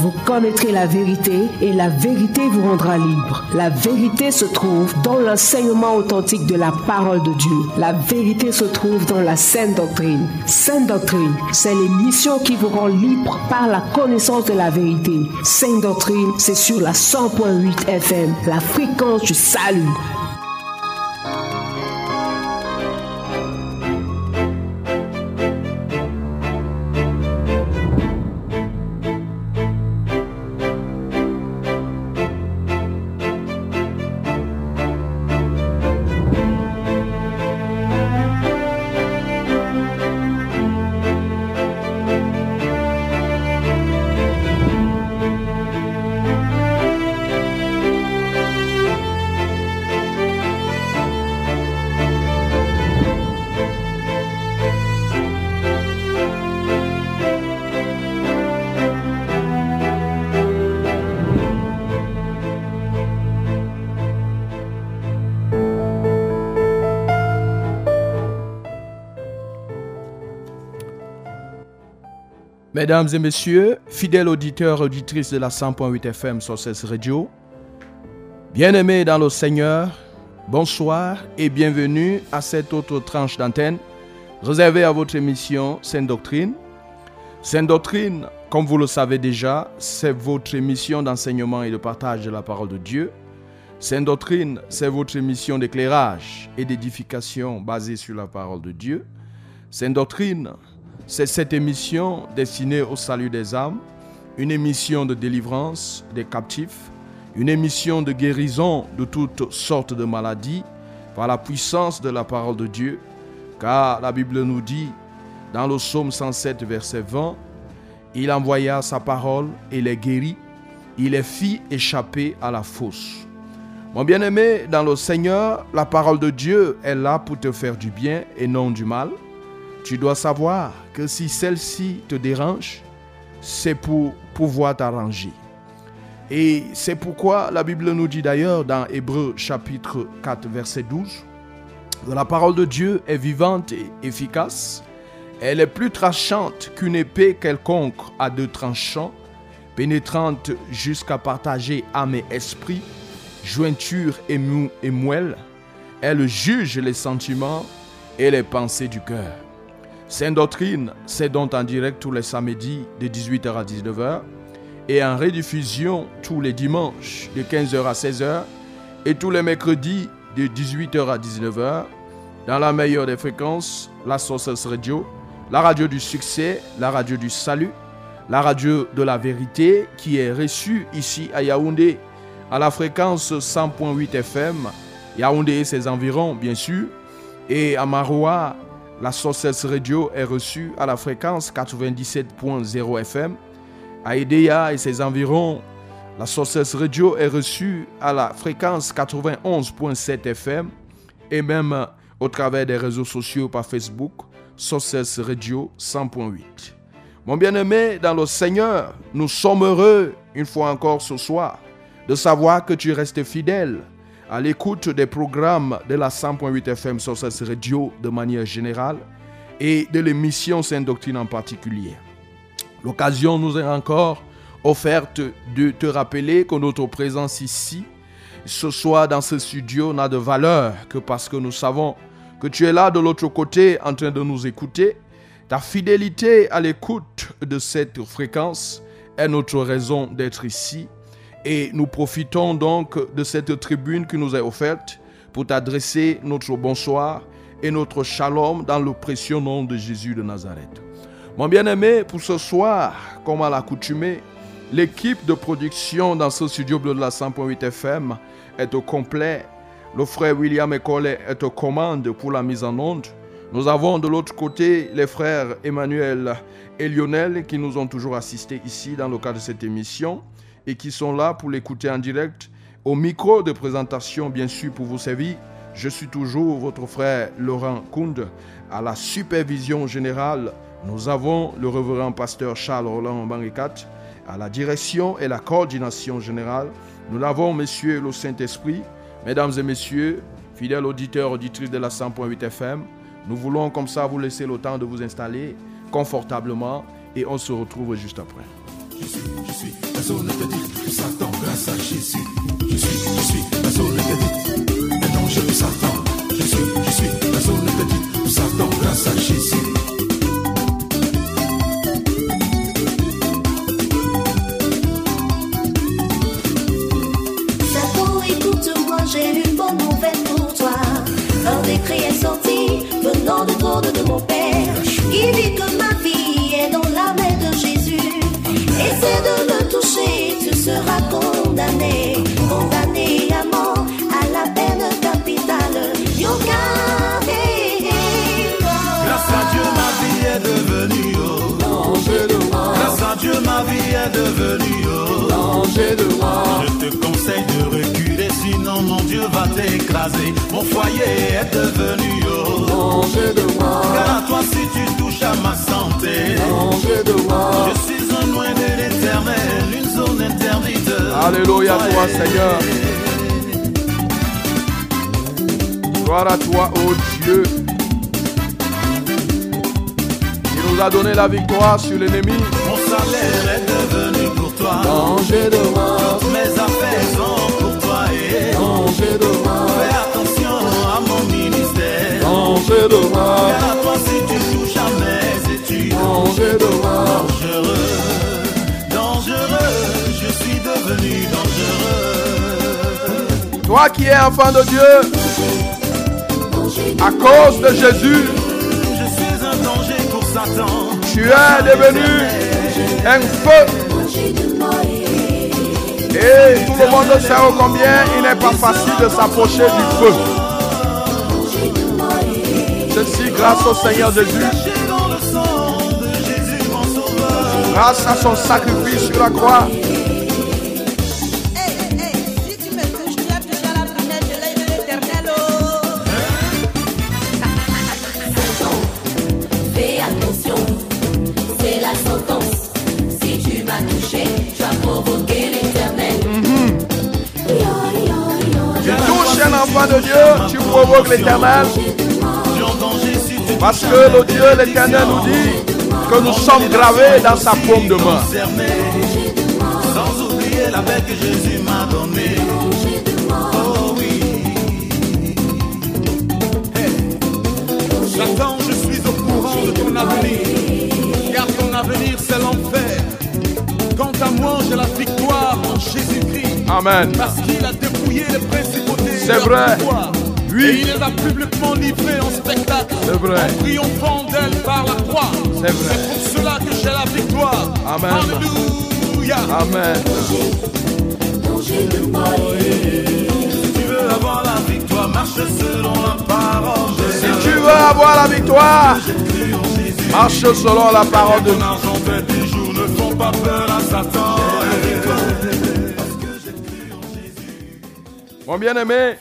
Vous connaîtrez la vérité et la vérité vous rendra libre. La vérité se trouve dans l'enseignement authentique de la parole de Dieu. La vérité se trouve dans la sainte doctrine. Sainte doctrine, c'est l'émission qui vous rend libre par la connaissance de la vérité. Sainte doctrine, c'est sur la 100.8 FM, la fréquence du salut. Mesdames et messieurs, fidèles auditeurs et auditrices de la 100.8 FM sur cette radio, bien-aimés dans le Seigneur, bonsoir et bienvenue à cette autre tranche d'antenne réservée à votre émission Sainte Doctrine. Sainte Doctrine, comme vous le savez déjà, c'est votre émission d'enseignement et de partage de la parole de Dieu. Sainte Doctrine, c'est votre émission d'éclairage et d'édification basée sur la parole de Dieu. Sainte Doctrine, c'est cette émission destinée au salut des âmes, une émission de délivrance des captifs, une émission de guérison de toutes sortes de maladies par la puissance de la parole de Dieu, car la Bible nous dit dans le psaume 107, verset 20, Il envoya sa parole et les guérit, il les fit échapper à la fosse. Mon bien-aimé, dans le Seigneur, la parole de Dieu est là pour te faire du bien et non du mal. Tu dois savoir si celle-ci te dérange, c'est pour pouvoir t'arranger. Et c'est pourquoi la Bible nous dit d'ailleurs dans Hébreu chapitre 4 verset 12 que la parole de Dieu est vivante et efficace. Elle est plus tranchante qu'une épée quelconque à deux tranchants, pénétrante jusqu'à partager âme et esprit, jointure et, et moelle. Elle juge les sentiments et les pensées du cœur. Sainte Doctrine, c'est donc en direct tous les samedis de 18h à 19h et en rediffusion tous les dimanches de 15h à 16h et tous les mercredis de 18h à 19h dans la meilleure des fréquences, la Sources Radio, la radio du succès, la radio du salut, la radio de la vérité qui est reçue ici à Yaoundé à la fréquence 100.8 FM, Yaoundé et ses environs bien sûr, et à Maroua la Sources Radio est reçue à la fréquence 97.0 FM. À Edea et ses environs, la Sources Radio est reçue à la fréquence 91.7 FM et même au travers des réseaux sociaux par Facebook, Sources Radio 100.8. Mon bien-aimé dans le Seigneur, nous sommes heureux, une fois encore ce soir, de savoir que tu restes fidèle à l'écoute des programmes de la 100.8 FM sur cette radio de manière générale et de l'émission Sainte Doctrine en particulier. L'occasion nous est encore offerte de te rappeler que notre présence ici, ce soir dans ce studio, n'a de valeur que parce que nous savons que tu es là de l'autre côté en train de nous écouter. Ta fidélité à l'écoute de cette fréquence est notre raison d'être ici et nous profitons donc de cette tribune qui nous est offerte pour t'adresser notre bonsoir et notre shalom dans le précieux nom de Jésus de Nazareth. Mon bien-aimé, pour ce soir, comme à l'accoutumée, l'équipe de production dans ce studio bleu de la 100.8 FM est au complet. Le frère William Ecole est aux commandes pour la mise en onde. Nous avons de l'autre côté les frères Emmanuel et Lionel qui nous ont toujours assistés ici dans le cadre de cette émission et qui sont là pour l'écouter en direct. Au micro de présentation, bien sûr, pour vous servir, je suis toujours votre frère Laurent Kound. À la supervision générale, nous avons le révérend pasteur Charles Roland Banricat. À la direction et la coordination générale, nous avons Monsieur le Saint-Esprit. Mesdames et messieurs, fidèles auditeurs, auditrices de la 100.8 FM, nous voulons comme ça vous laisser le temps de vous installer confortablement et on se retrouve juste après. Je suis, je suis la zone interdite de Satan grâce à Jésus. Je suis, je suis la zone interdite. Un ange de Satan. Je suis, je suis la zone interdite de Satan grâce à Jésus. J'ai une bonne nouvelle pour toi. Un décret est sorti venant de trône de mon Père condamné, condamné à mort, à la peine capitale. Yoga, Grâce à Dieu, ma vie est devenue oh. Grâce à Dieu, ma vie est devenue oh. Je te conseille de reculer, sinon mon Dieu va t'écraser. Mon foyer est devenu Alléluia à toi, Seigneur. Gloire à toi, ô Dieu. Il nous a donné la victoire sur l'ennemi. Mon salaire est devenu pour toi. Toutes mes affaires sont pour toi. Et fais attention à mon ministère. Car à toi, si tu touches à mes études, dangereux, dangereux, Toi qui es enfant de Dieu, à cause de Jésus, Je suis un danger pour Satan. tu es devenu un feu. Et tout le monde sait combien il n'est pas facile de s'approcher du feu. Ceci grâce au Seigneur Jésus, grâce à son sacrifice sur la croix. Provoques l'éternel. Parce que le Dieu, l'éternel, nous dit que nous sommes gravés dans sa paume de main. Sans oublier la paix que Jésus m'a donnée. Oh oui. Satan, je suis au courant de ton avenir. Car ton avenir, c'est l'enfer. Quant à moi, j'ai la victoire en Jésus-Christ. Amen. Parce qu'il a dépouillé les principautés. C'est vrai. pouvoirs. Oui. Et il les a publiquement livrées en spectacle. C'est vrai. En triomphant d'elle par la croix. C'est vrai. pour cela que j'ai la victoire. Amen. Alléluia. Amen. Si tu veux avoir la victoire, marche selon la parole de Si tu veux avoir la victoire, marche selon la parole de Ton argent fait des jours ne font pas peur à Satan. Mon bien-aimé,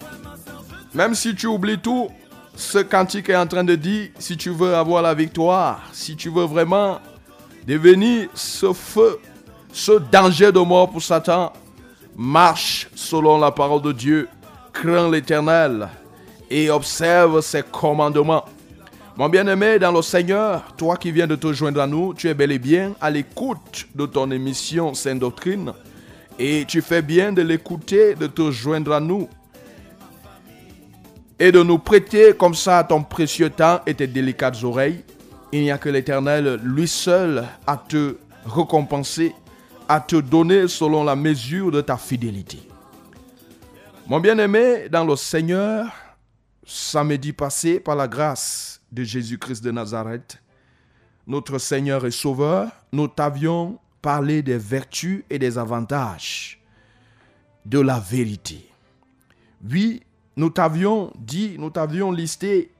même si tu oublies tout, ce cantique est en train de dire, si tu veux avoir la victoire, si tu veux vraiment devenir ce feu, ce danger de mort pour Satan, marche selon la parole de Dieu, crains l'éternel et observe ses commandements. Mon bien-aimé dans le Seigneur, toi qui viens de te joindre à nous, tu es bel et bien à l'écoute de ton émission Sainte Doctrine. Et tu fais bien de l'écouter, de te joindre à nous. Et de nous prêter comme ça ton précieux temps et tes délicates oreilles. Il n'y a que l'Éternel, lui seul, à te récompenser, à te donner selon la mesure de ta fidélité. Mon bien-aimé, dans le Seigneur, samedi passé, par la grâce de Jésus-Christ de Nazareth, notre Seigneur et Sauveur, nous t'avions parlé des vertus et des avantages de la vérité. Oui, nous t'avions dit, nous t'avions listé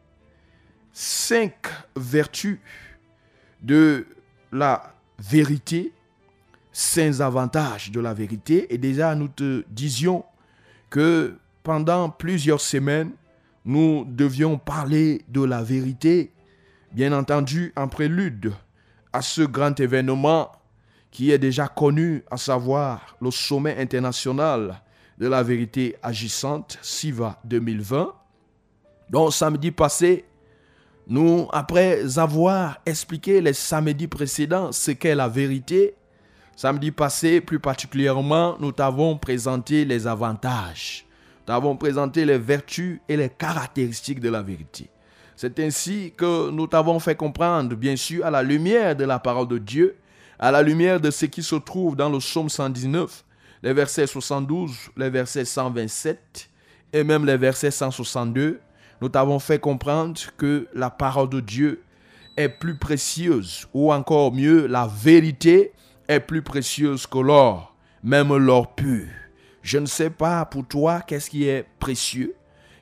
cinq vertus de la vérité, cinq avantages de la vérité. Et déjà, nous te disions que pendant plusieurs semaines, nous devions parler de la vérité, bien entendu en prélude à ce grand événement qui est déjà connu, à savoir le sommet international de la vérité agissante, SIVA 2020. Donc samedi passé, nous, après avoir expliqué les samedis précédents ce qu'est la vérité, Samedi passé, plus particulièrement, nous t'avons présenté les avantages. Nous t'avons présenté les vertus et les caractéristiques de la vérité. C'est ainsi que nous t'avons fait comprendre, bien sûr, à la lumière de la parole de Dieu, à la lumière de ce qui se trouve dans le psaume 119, les versets 72, les versets 127 et même les versets 162, nous t'avons fait comprendre que la parole de Dieu est plus précieuse, ou encore mieux, la vérité est plus précieuse que l'or, même l'or pur. Je ne sais pas pour toi qu'est-ce qui est précieux,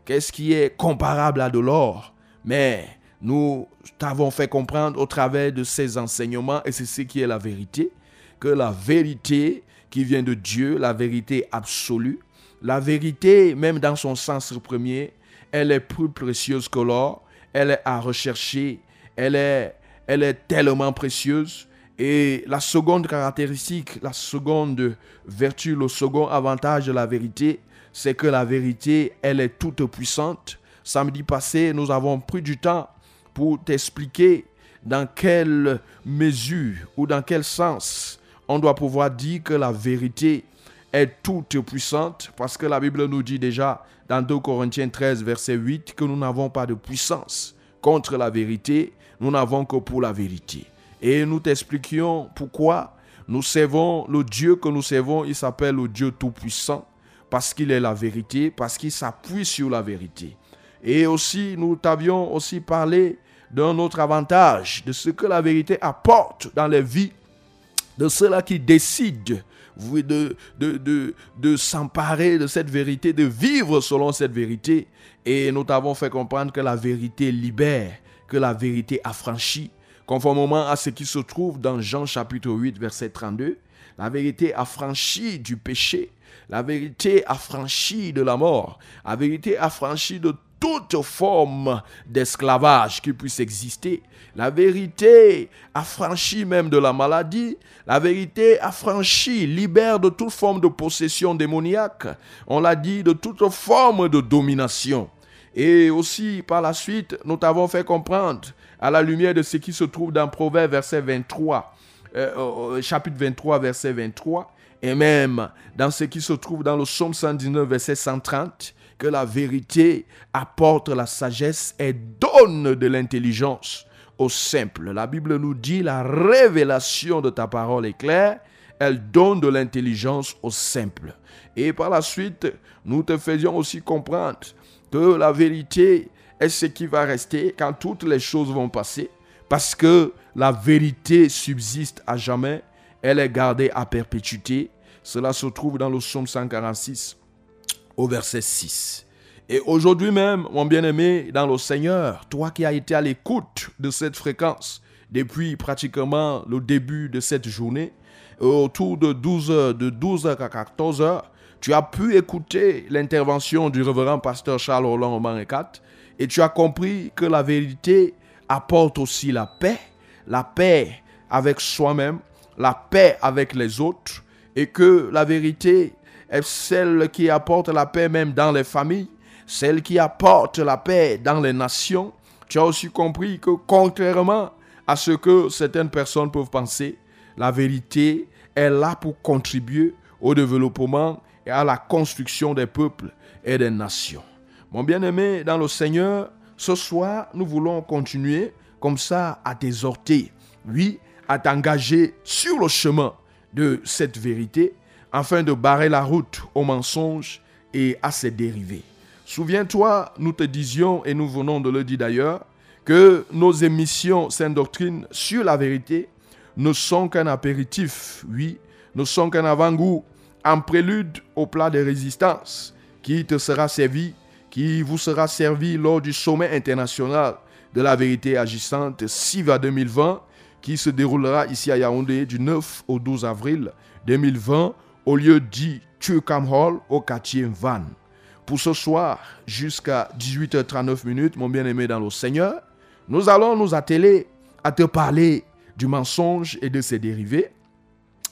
qu'est-ce qui est comparable à de l'or, mais nous t'avons fait comprendre au travers de ces enseignements, et c'est ce qui est la vérité, que la vérité qui vient de Dieu, la vérité absolue, la vérité, même dans son sens premier, elle est plus précieuse que l'or, elle est à rechercher, elle est, elle est tellement précieuse. Et la seconde caractéristique, la seconde vertu, le second avantage de la vérité, c'est que la vérité, elle est toute puissante. Samedi passé, nous avons pris du temps pour t'expliquer dans quelle mesure ou dans quel sens on doit pouvoir dire que la vérité est toute puissante parce que la Bible nous dit déjà dans 2 Corinthiens 13, verset 8, que nous n'avons pas de puissance contre la vérité, nous n'avons que pour la vérité. Et nous t'expliquions pourquoi nous servons le Dieu que nous servons, il s'appelle le Dieu Tout-Puissant, parce qu'il est la vérité, parce qu'il s'appuie sur la vérité. Et aussi, nous t'avions aussi parlé d'un autre avantage, de ce que la vérité apporte dans les vies de ceux-là qui décident de, s'emparer de cette vérité, de vivre selon cette vérité. Et nous t'avons fait comprendre que la vérité libère, que la vérité affranchit, conformément à ce qui se trouve dans Jean chapitre 8, verset 32. La vérité affranchit du péché, la vérité affranchit de la mort, la vérité affranchit de toute forme d'esclavage qui puisse exister. La vérité affranchit même de la maladie. La vérité affranchit, libère de toute forme de possession démoniaque. On l'a dit, de toute forme de domination. Et aussi, par la suite, nous t'avons fait comprendre, à la lumière de ce qui se trouve dans Proverbe, verset 23, euh, euh, chapitre 23, verset 23, et même dans ce qui se trouve dans le psaume 119, verset 130, que la vérité apporte la sagesse et donne de l'intelligence au simple. La Bible nous dit la révélation de ta parole est claire, elle donne de l'intelligence au simple. Et par la suite, nous te faisions aussi comprendre que la vérité est ce qui va rester quand toutes les choses vont passer, parce que la vérité subsiste à jamais, elle est gardée à perpétuité. Cela se trouve dans le psaume 146 au verset 6. Et aujourd'hui même, mon bien-aimé dans le Seigneur, toi qui as été à l'écoute de cette fréquence depuis pratiquement le début de cette journée, autour de 12 h de 12 à 14 h tu as pu écouter l'intervention du révérend pasteur Charles Roland Omarekat et tu as compris que la vérité apporte aussi la paix, la paix avec soi-même, la paix avec les autres et que la vérité est celle qui apporte la paix même dans les familles, celle qui apporte la paix dans les nations? Tu as aussi compris que contrairement à ce que certaines personnes peuvent penser, la vérité est là pour contribuer au développement et à la construction des peuples et des nations. Mon bien-aimé dans le Seigneur, ce soir, nous voulons continuer comme ça à t'exhorter, oui, à t'engager sur le chemin de cette vérité afin de barrer la route aux mensonges et à ses dérivés. Souviens-toi, nous te disions, et nous venons de le dire d'ailleurs, que nos émissions Sainte Doctrine sur la vérité ne sont qu'un apéritif, oui, ne sont qu'un avant-goût, un prélude au plat de résistance qui te sera servi, qui vous sera servi lors du sommet international de la vérité agissante SIVA 2020, qui se déroulera ici à Yaoundé du 9 au 12 avril 2020 au lieu dit Turkham Hall au quartier Van. Pour ce soir, jusqu'à 18h39 minutes, mon bien-aimé dans le Seigneur, nous allons nous atteler à te parler du mensonge et de ses dérivés,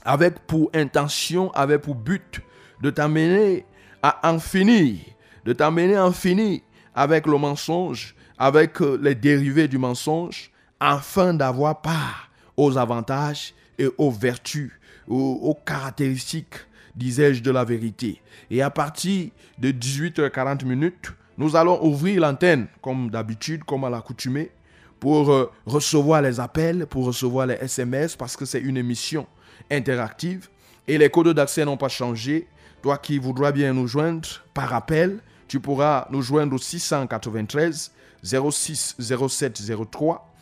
avec pour intention, avec pour but de t'amener à en finir, de t'amener à en finir avec le mensonge, avec euh, les dérivés du mensonge, afin d'avoir part aux avantages et aux vertus aux, caractéristiques, disais-je, de la vérité. Et à partir de 18h40 minutes, nous allons ouvrir l'antenne, comme d'habitude, comme à l'accoutumée, pour euh, recevoir les appels, pour recevoir les SMS, parce que c'est une émission interactive. Et les codes d'accès n'ont pas changé. Toi qui voudras bien nous joindre par appel, tu pourras nous joindre au 693 06 07 03.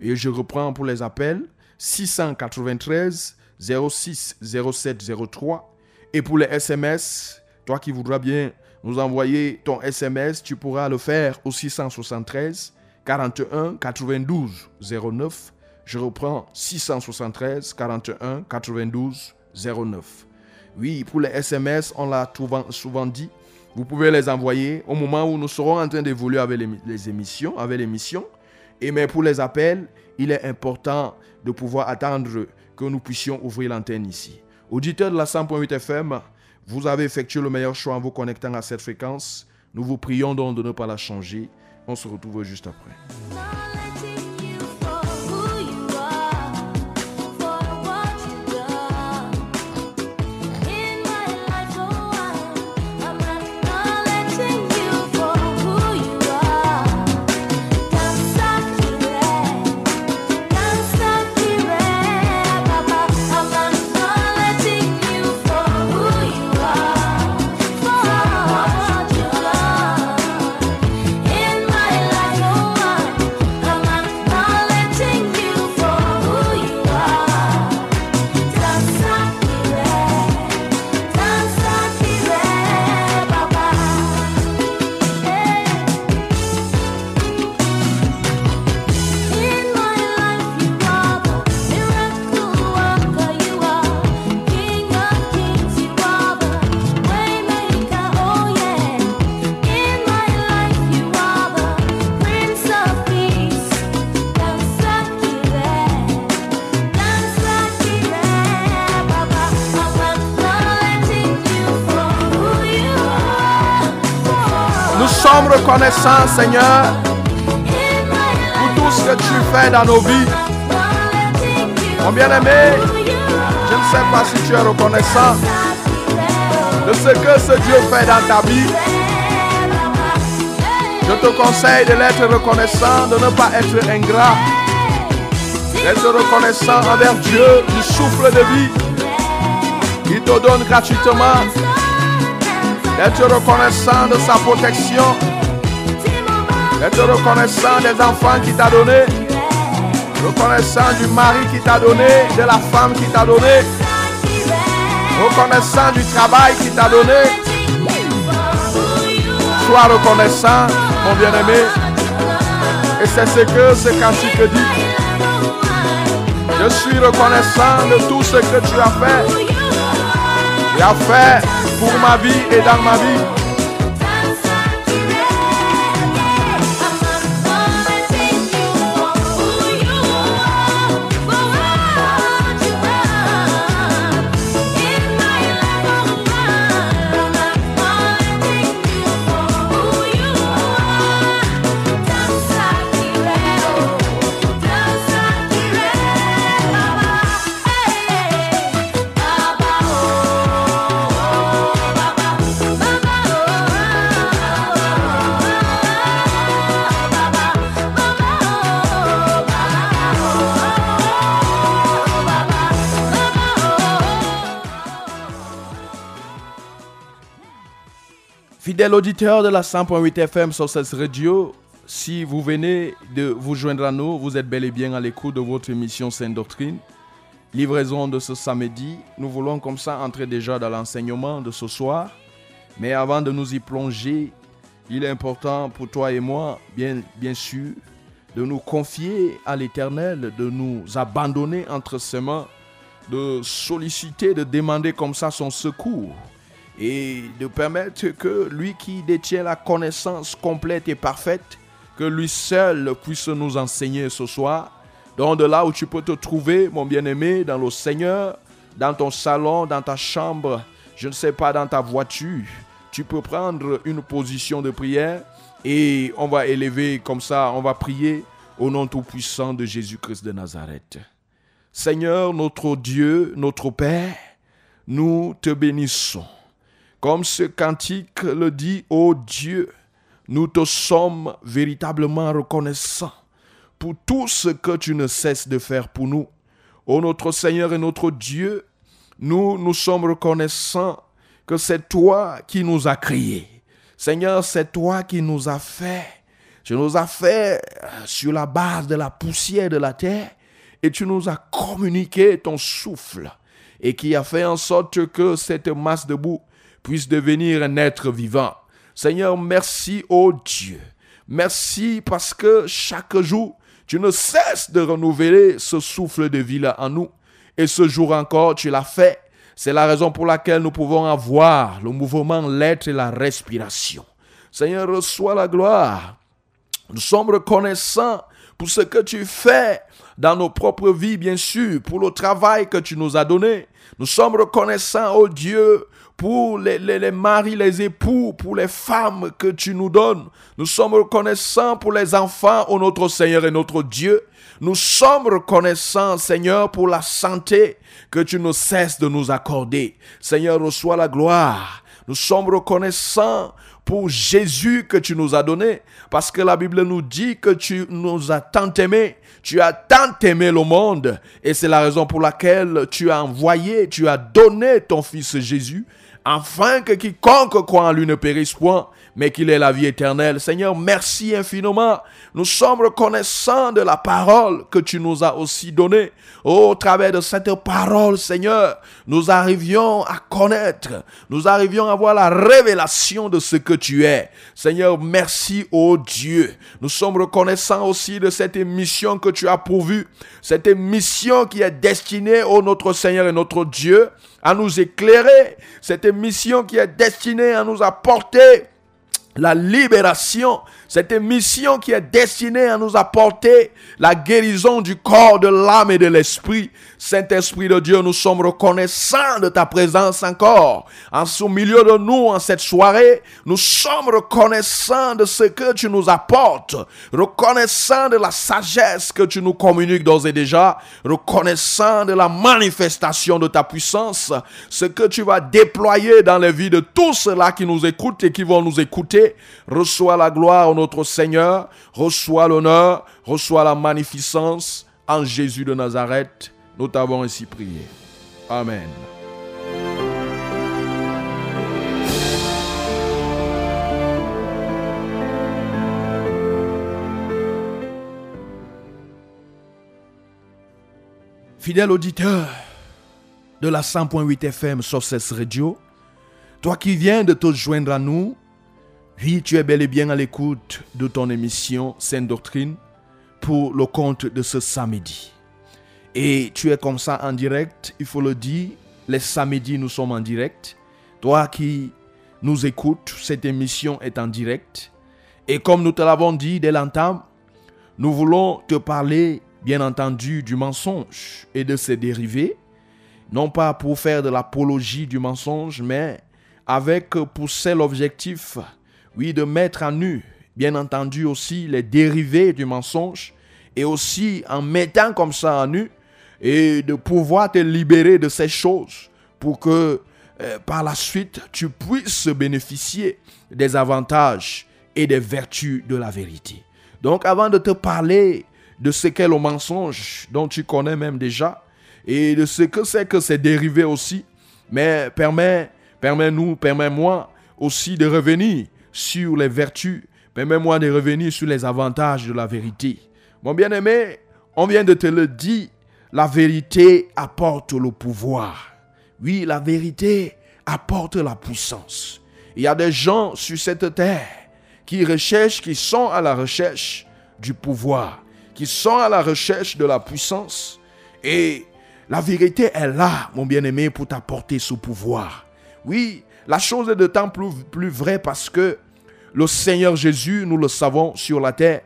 Et je reprends pour les appels 693 06 07 03. Et pour les SMS, toi qui voudras bien nous envoyer ton SMS, tu pourras le faire au 673 41 92 09. Je reprends 673 41 92 09. Oui, pour les SMS, on l'a souvent dit, vous pouvez les envoyer au moment où nous serons en train d'évoluer avec les, émissions, avec l'émission. Et mais pour les appels, il est important de pouvoir attendre que nous puissions ouvrir l'antenne ici. Auditeurs de la 100.8 FM, vous avez effectué le meilleur choix en vous connectant à cette fréquence. Nous vous prions donc de ne pas la changer. On se retrouve juste après. Reconnaissant, Seigneur, pour tout ce que tu fais dans nos vies. Mon bien-aimé, je ne sais pas si tu es reconnaissant de ce que ce Dieu fait dans ta vie. Je te conseille de l'être reconnaissant, de ne pas être ingrat, d'être reconnaissant envers Dieu du souffle de vie. Il te donne gratuitement d'être reconnaissant de sa protection, d'être reconnaissant des enfants qui t'a donné, reconnaissant du mari qui t'a donné, de la femme qui t'a donné, reconnaissant du travail qui t'a donné. Sois reconnaissant, mon bien-aimé. Et c'est ce que ce cantique dit. Je suis reconnaissant de tout ce que tu as fait. Tu as fait pour ma vie et dans ma vie. Fidèle auditeur de la 100.8 FM sur cette radio, si vous venez de vous joindre à nous, vous êtes bel et bien à l'écoute de votre émission Sainte Doctrine. Livraison de ce samedi. Nous voulons comme ça entrer déjà dans l'enseignement de ce soir. Mais avant de nous y plonger, il est important pour toi et moi, bien, bien sûr, de nous confier à l'Éternel, de nous abandonner entre ses mains, de solliciter, de demander comme ça son secours et de permettre que lui qui détient la connaissance complète et parfaite, que lui seul puisse nous enseigner ce soir. Donc de là où tu peux te trouver, mon bien-aimé, dans le Seigneur, dans ton salon, dans ta chambre, je ne sais pas, dans ta voiture, tu peux prendre une position de prière et on va élever comme ça, on va prier au nom tout-puissant de Jésus-Christ de Nazareth. Seigneur, notre Dieu, notre Père, nous te bénissons. Comme ce cantique le dit, ô Dieu, nous te sommes véritablement reconnaissants pour tout ce que tu ne cesses de faire pour nous. Ô notre Seigneur et notre Dieu, nous nous sommes reconnaissants que c'est toi qui nous as créés. Seigneur, c'est toi qui nous as fait. Tu nous as fait sur la base de la poussière de la terre et tu nous as communiqué ton souffle et qui a fait en sorte que cette masse de boue puisse devenir un être vivant. Seigneur, merci, ô Dieu. Merci parce que chaque jour, tu ne cesses de renouveler ce souffle de vie là en nous. Et ce jour encore, tu l'as fait. C'est la raison pour laquelle nous pouvons avoir le mouvement, l'être et la respiration. Seigneur, reçois la gloire. Nous sommes reconnaissants pour ce que tu fais dans nos propres vies, bien sûr, pour le travail que tu nous as donné. Nous sommes reconnaissants, oh Dieu, pour les, les, maris, les époux, pour les femmes que tu nous donnes. Nous sommes reconnaissants pour les enfants, ô notre Seigneur et notre Dieu. Nous sommes reconnaissants, Seigneur, pour la santé que tu ne cesses de nous accorder. Seigneur, reçois la gloire. Nous sommes reconnaissants pour Jésus que tu nous as donné, parce que la Bible nous dit que tu nous as tant aimés, tu as tant aimé le monde, et c'est la raison pour laquelle tu as envoyé, tu as donné ton Fils Jésus afin que quiconque croit en lui ne périsse point, mais qu'il ait la vie éternelle. Seigneur, merci infiniment. Nous sommes reconnaissants de la parole que tu nous as aussi donnée. Au travers de cette parole, Seigneur, nous arrivions à connaître, nous arrivions à voir la révélation de ce que tu es. Seigneur, merci, ô Dieu. Nous sommes reconnaissants aussi de cette émission que tu as pourvue, cette émission qui est destinée, au notre Seigneur et notre Dieu, à nous éclairer, cette mission qui est destinée à nous apporter la libération, cette mission qui est destinée à nous apporter la guérison du corps, de l'âme et de l'esprit. Saint-Esprit de Dieu, nous sommes reconnaissants de ta présence encore. En ce milieu de nous, en cette soirée, nous sommes reconnaissants de ce que tu nous apportes. Reconnaissants de la sagesse que tu nous communiques d'ores et déjà. Reconnaissants de la manifestation de ta puissance. Ce que tu vas déployer dans les vies de tous ceux-là qui nous écoutent et qui vont nous écouter. Reçois la gloire, notre Seigneur. Reçois l'honneur. Reçois la magnificence en Jésus de Nazareth. Nous t'avons ainsi prié. Amen. Fidèle auditeur de la 100.8 FM sur radio, toi qui viens de te joindre à nous, oui, tu es bel et bien à l'écoute de ton émission Sainte Doctrine pour le compte de ce samedi. Et tu es comme ça en direct, il faut le dire. Les samedis, nous sommes en direct. Toi qui nous écoutes, cette émission est en direct. Et comme nous te l'avons dit dès l'entame, nous voulons te parler, bien entendu, du mensonge et de ses dérivés. Non pas pour faire de l'apologie du mensonge, mais avec pour seul objectif, oui, de mettre à nu, bien entendu, aussi les dérivés du mensonge. Et aussi en mettant comme ça à nu, et de pouvoir te libérer de ces choses pour que euh, par la suite tu puisses bénéficier des avantages et des vertus de la vérité. Donc avant de te parler de ce qu'est le mensonge dont tu connais même déjà et de ce que c'est que c'est dérivé aussi, mais permets, permets-nous, permets-moi aussi de revenir sur les vertus, permets-moi de revenir sur les avantages de la vérité. Mon bien-aimé, on vient de te le dire, la vérité apporte le pouvoir. Oui, la vérité apporte la puissance. Il y a des gens sur cette terre qui recherchent, qui sont à la recherche du pouvoir, qui sont à la recherche de la puissance. Et la vérité est là, mon bien-aimé, pour t'apporter ce pouvoir. Oui, la chose est de temps plus, vraie parce que le Seigneur Jésus, nous le savons, sur la terre,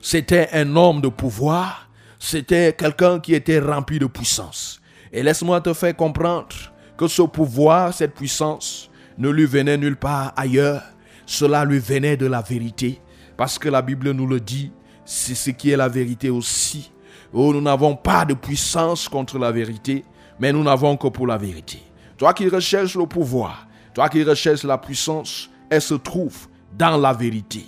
c'était un homme de pouvoir c'était quelqu'un qui était rempli de puissance. Et laisse-moi te faire comprendre que ce pouvoir, cette puissance, ne lui venait nulle part ailleurs. Cela lui venait de la vérité. Parce que la Bible nous le dit, c'est ce qui est la vérité aussi. Oh, nous n'avons pas de puissance contre la vérité, mais nous n'avons que pour la vérité. Toi qui recherches le pouvoir, toi qui recherches la puissance, elle se trouve dans la vérité.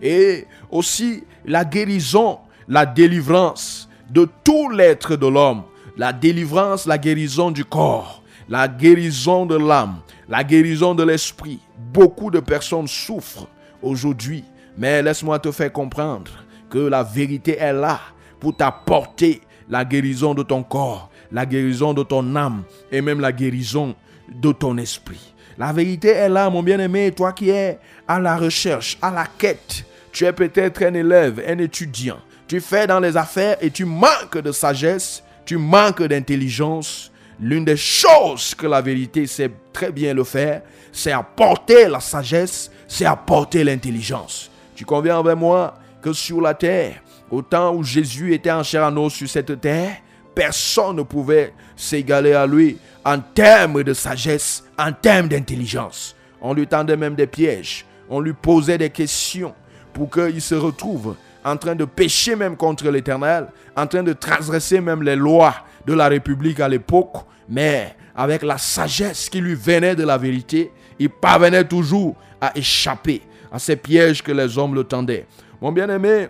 Et aussi la guérison, la délivrance de tout l'être de l'homme. La délivrance, la guérison du corps, la guérison de l'âme, la guérison de l'esprit. Beaucoup de personnes souffrent aujourd'hui, mais laisse-moi te faire comprendre que la vérité est là pour t'apporter la guérison de ton corps, la guérison de ton âme et même la guérison de ton esprit. La vérité est là, mon bien-aimé, toi qui es à la recherche, à la quête. Tu es peut-être un élève, un étudiant. Tu fais dans les affaires et tu manques de sagesse, tu manques d'intelligence. L'une des choses que la vérité sait très bien le faire, c'est apporter la sagesse, c'est apporter l'intelligence. Tu conviens avec moi que sur la terre, au temps où Jésus était en chair en os sur cette terre, personne ne pouvait s'égaler à lui en termes de sagesse, en termes d'intelligence. On lui tendait même des pièges, on lui posait des questions pour qu'il se retrouve en train de pécher même contre l'Éternel, en train de transgresser même les lois de la République à l'époque, mais avec la sagesse qui lui venait de la vérité, il parvenait toujours à échapper à ces pièges que les hommes le tendaient. Mon bien-aimé,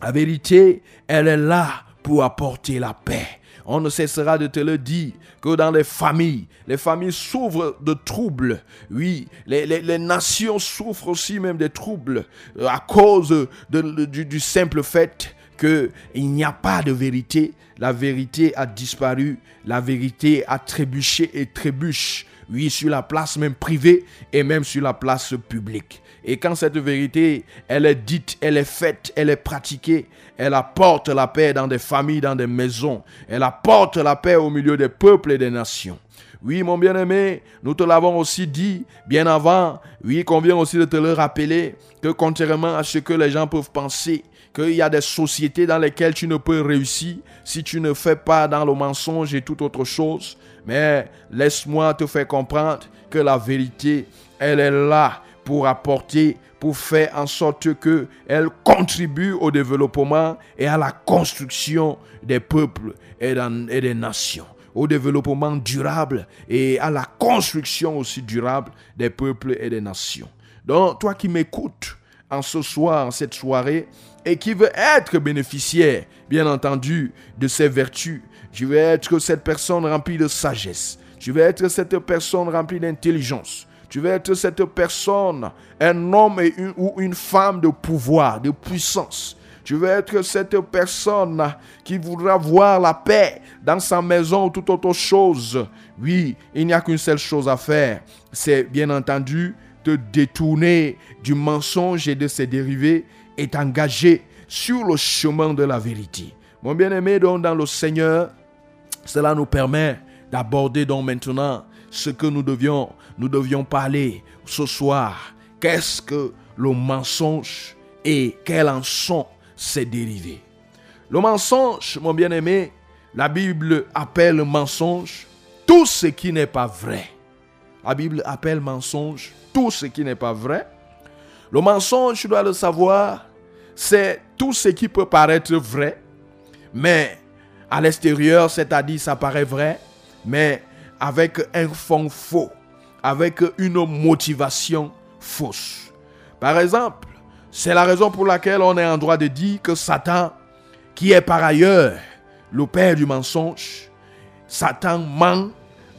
la vérité, elle est là pour apporter la paix. On ne cessera de te le dire que dans les familles, les familles souffrent de troubles. Oui, les, nations souffrent aussi même des troubles euh, à cause du, du simple fait qu'il n'y a pas de vérité. La vérité a disparu, la vérité a trébuché et trébuche. Oui, sur la place même privée et même sur la place publique. Et quand cette vérité, elle est dite, elle est faite, elle est pratiquée, elle apporte la paix dans des familles, dans des maisons. Elle apporte la paix au milieu des peuples et des nations. Oui, mon bien-aimé, nous te l'avons aussi dit bien avant. Oui, convient aussi de te le rappeler que contrairement à ce que les gens peuvent penser, qu'il y a des sociétés dans lesquelles tu ne peux réussir si tu ne fais pas dans le mensonge et toute autre chose. Mais laisse-moi te faire comprendre que la vérité, elle est là pour apporter, pour faire en sorte que elle contribue au développement et à la construction des peuples et, des nations au développement durable et à la construction aussi durable des peuples et des nations. Donc, toi qui m'écoutes en ce soir, en cette soirée, et qui veut être bénéficiaire, bien entendu, de ces vertus, je vais être cette personne remplie de sagesse. Je vais être cette personne remplie d'intelligence. Tu veux être cette personne, un homme ou une femme de pouvoir, de puissance. Tu veux être cette personne qui voudra voir la paix dans sa maison ou toute autre chose. Oui, il n'y a qu'une seule chose à faire. C'est bien entendu de détourner du mensonge et de ses dérivés et t'engager sur le chemin de la vérité. Mon bien-aimé, donc dans le Seigneur, cela nous permet d'aborder donc maintenant ce que nous devions, nous devions parler ce soir. Qu'est-ce que le mensonge et quels en sont ses dérivés? Le mensonge, mon bien-aimé, la Bible appelle mensonge tout ce qui n'est pas vrai. La Bible appelle mensonge tout ce qui n'est pas vrai. Le mensonge, tu dois le savoir, c'est tout ce qui peut paraître vrai, mais à l'extérieur, c'est-à-dire ça paraît vrai, mais avec un fond faux, avec une motivation fausse. Par exemple, c'est la raison pour laquelle on est en droit de dire que Satan, qui est par ailleurs le père du mensonge, Satan ment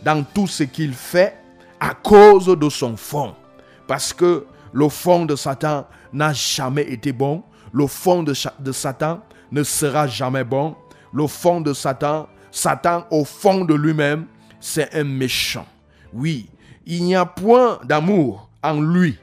dans tout ce qu'il fait à cause de son fond. Parce que le fond de Satan n'a jamais été bon. Le fond de, Satan ne sera jamais bon. Le fond de Satan, Satan au fond de lui-même, c'est un méchant. Oui, il n'y a point d'amour en lui.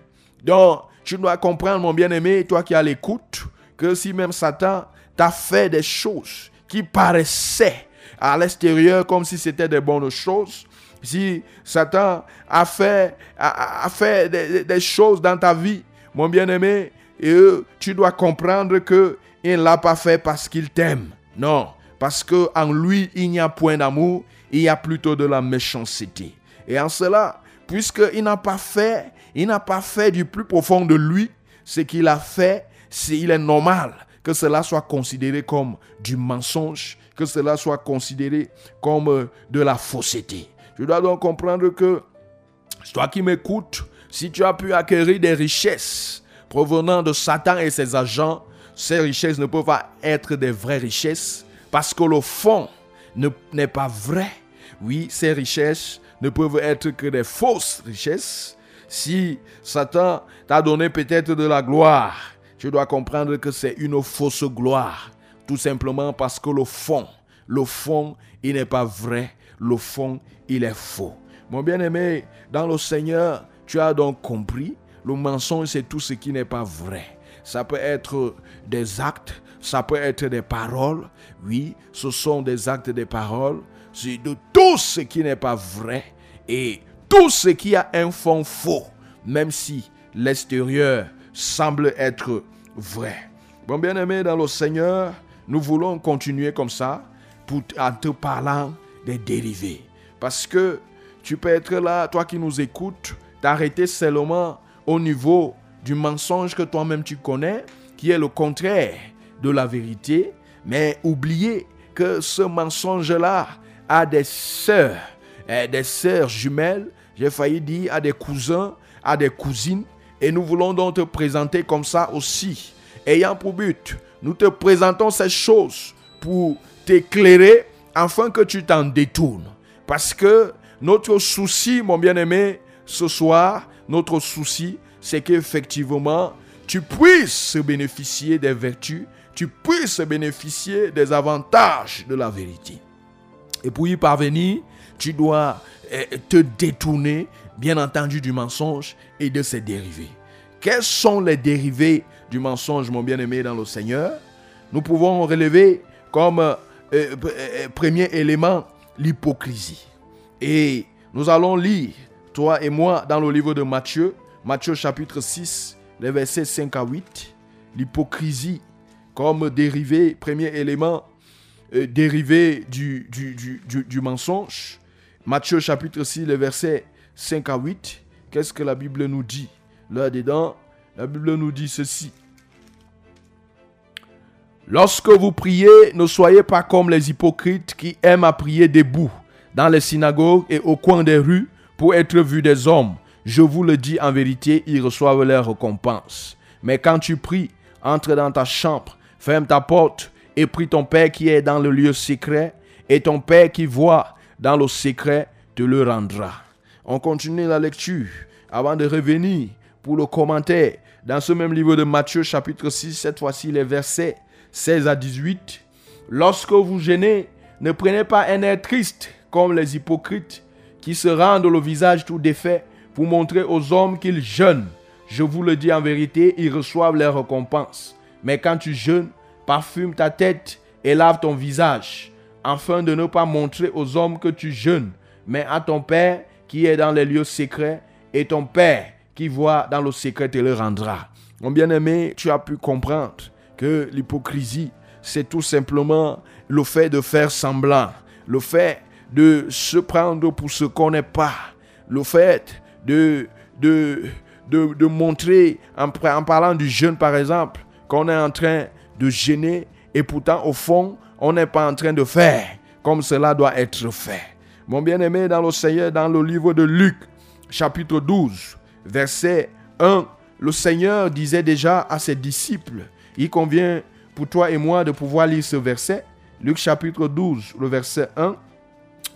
Donc, tu dois comprendre, mon bien-aimé, toi qui as l'écoute, que si même Satan t'a fait des choses qui paraissaient à l'extérieur comme si c'était des bonnes choses, si Satan a fait, a, fait des, choses dans ta vie, mon bien-aimé, et tu dois comprendre que il ne l'a pas fait parce qu'il t'aime. Non, parce que en lui, il n'y a point d'amour, il y a plutôt de la méchanceté. Et en cela, puisqu'il n'a pas fait, il n'a pas fait du plus profond de lui ce qu'il a fait, il est normal que cela soit considéré comme du mensonge, que cela soit considéré comme euh, de la fausseté. Je dois donc comprendre que toi qui m'écoutes, si tu as pu acquérir des richesses provenant de Satan et ses agents, ces richesses ne peuvent pas être des vraies richesses parce que le fond n'est pas vrai. Oui, ces richesses ne peuvent être que des fausses richesses. Si Satan t'a donné peut-être de la gloire, tu dois comprendre que c'est une fausse gloire. Tout simplement parce que le fond, le fond, il n'est pas vrai. Le fond, il est faux. Mon bien-aimé, dans le Seigneur, tu as donc compris, le mensonge, c'est tout ce qui n'est pas vrai. Ça peut être des actes, ça peut être des paroles. Oui, ce sont des actes, des paroles. C'est de tout ce qui n'est pas vrai et tout ce qui a un fond faux, même si l'extérieur semble être vrai. Bon bien-aimé dans le Seigneur, nous voulons continuer comme ça pour, en te parlant des dérivés. Parce que tu peux être là, toi qui nous écoutes, t'arrêter seulement au niveau du mensonge que toi-même tu connais, qui est le contraire de la vérité, mais oublier que ce mensonge-là a des sœurs, eh, des sœurs jumelles, j'ai failli dire à des cousins, à des cousines, et nous voulons donc te présenter comme ça aussi, ayant pour but, nous te présentons ces choses pour t'éclairer afin que tu t'en détournes. Parce que notre souci, mon bien-aimé, ce soir, notre souci, c'est qu'effectivement, tu puisses bénéficier des vertus, tu puisses bénéficier des avantages de la vérité. Et pour y parvenir, tu dois eh, te détourner, bien entendu, du mensonge et de ses dérivés. Quels sont les dérivés du mensonge, mon bien-aimé, dans le Seigneur? Nous pouvons relever comme euh, euh, premier élément l'hypocrisie. Et nous allons lire, toi et moi, dans le livre de Matthieu, Matthieu chapitre 6, les versets 5 à 8, l'hypocrisie comme dérivé, premier élément euh, dérivé du, du, mensonge. Matthieu chapitre 6, les versets 5 à 8, qu'est-ce que la Bible nous dit Là-dedans, la Bible nous dit ceci. Lorsque vous priez, ne soyez pas comme les hypocrites qui aiment à prier debout dans les synagogues et au coin des rues pour être vus des hommes. Je vous le dis en vérité, ils reçoivent leur récompense. Mais quand tu pries, entre dans ta chambre, ferme ta porte et prie ton Père qui est dans le lieu secret, et ton Père qui voit dans le secret te le rendra. On continue la lecture avant de revenir pour le commentaire dans ce même livre de Matthieu chapitre 6, cette fois-ci les versets 16 à 18. Lorsque vous gênez, ne prenez pas un air triste comme les hypocrites qui se rendent le visage tout défait pour montrer aux hommes qu'ils jeûnent. Je vous le dis en vérité, ils reçoivent leur récompense. Mais quand tu jeûnes, parfume ta tête et lave ton visage, afin de ne pas montrer aux hommes que tu jeûnes, mais à ton Père qui est dans les lieux secrets, et ton Père qui voit dans le secret te le rendra. Mon bien-aimé, tu as pu comprendre que l'hypocrisie, c'est tout simplement le fait de faire semblant, le fait de se prendre pour ce qu'on n'est pas, le fait de, de, de, montrer, en, en parlant du jeûne par exemple, qu'on est en train de gêner et pourtant au fond, on n'est pas en train de faire comme cela doit être fait. Mon bien-aimé dans le Seigneur, dans le livre de Luc, chapitre 12, verset 1, le Seigneur disait déjà à ses disciples, il convient pour toi et moi de pouvoir lire ce verset, Luc chapitre 12, le verset 1,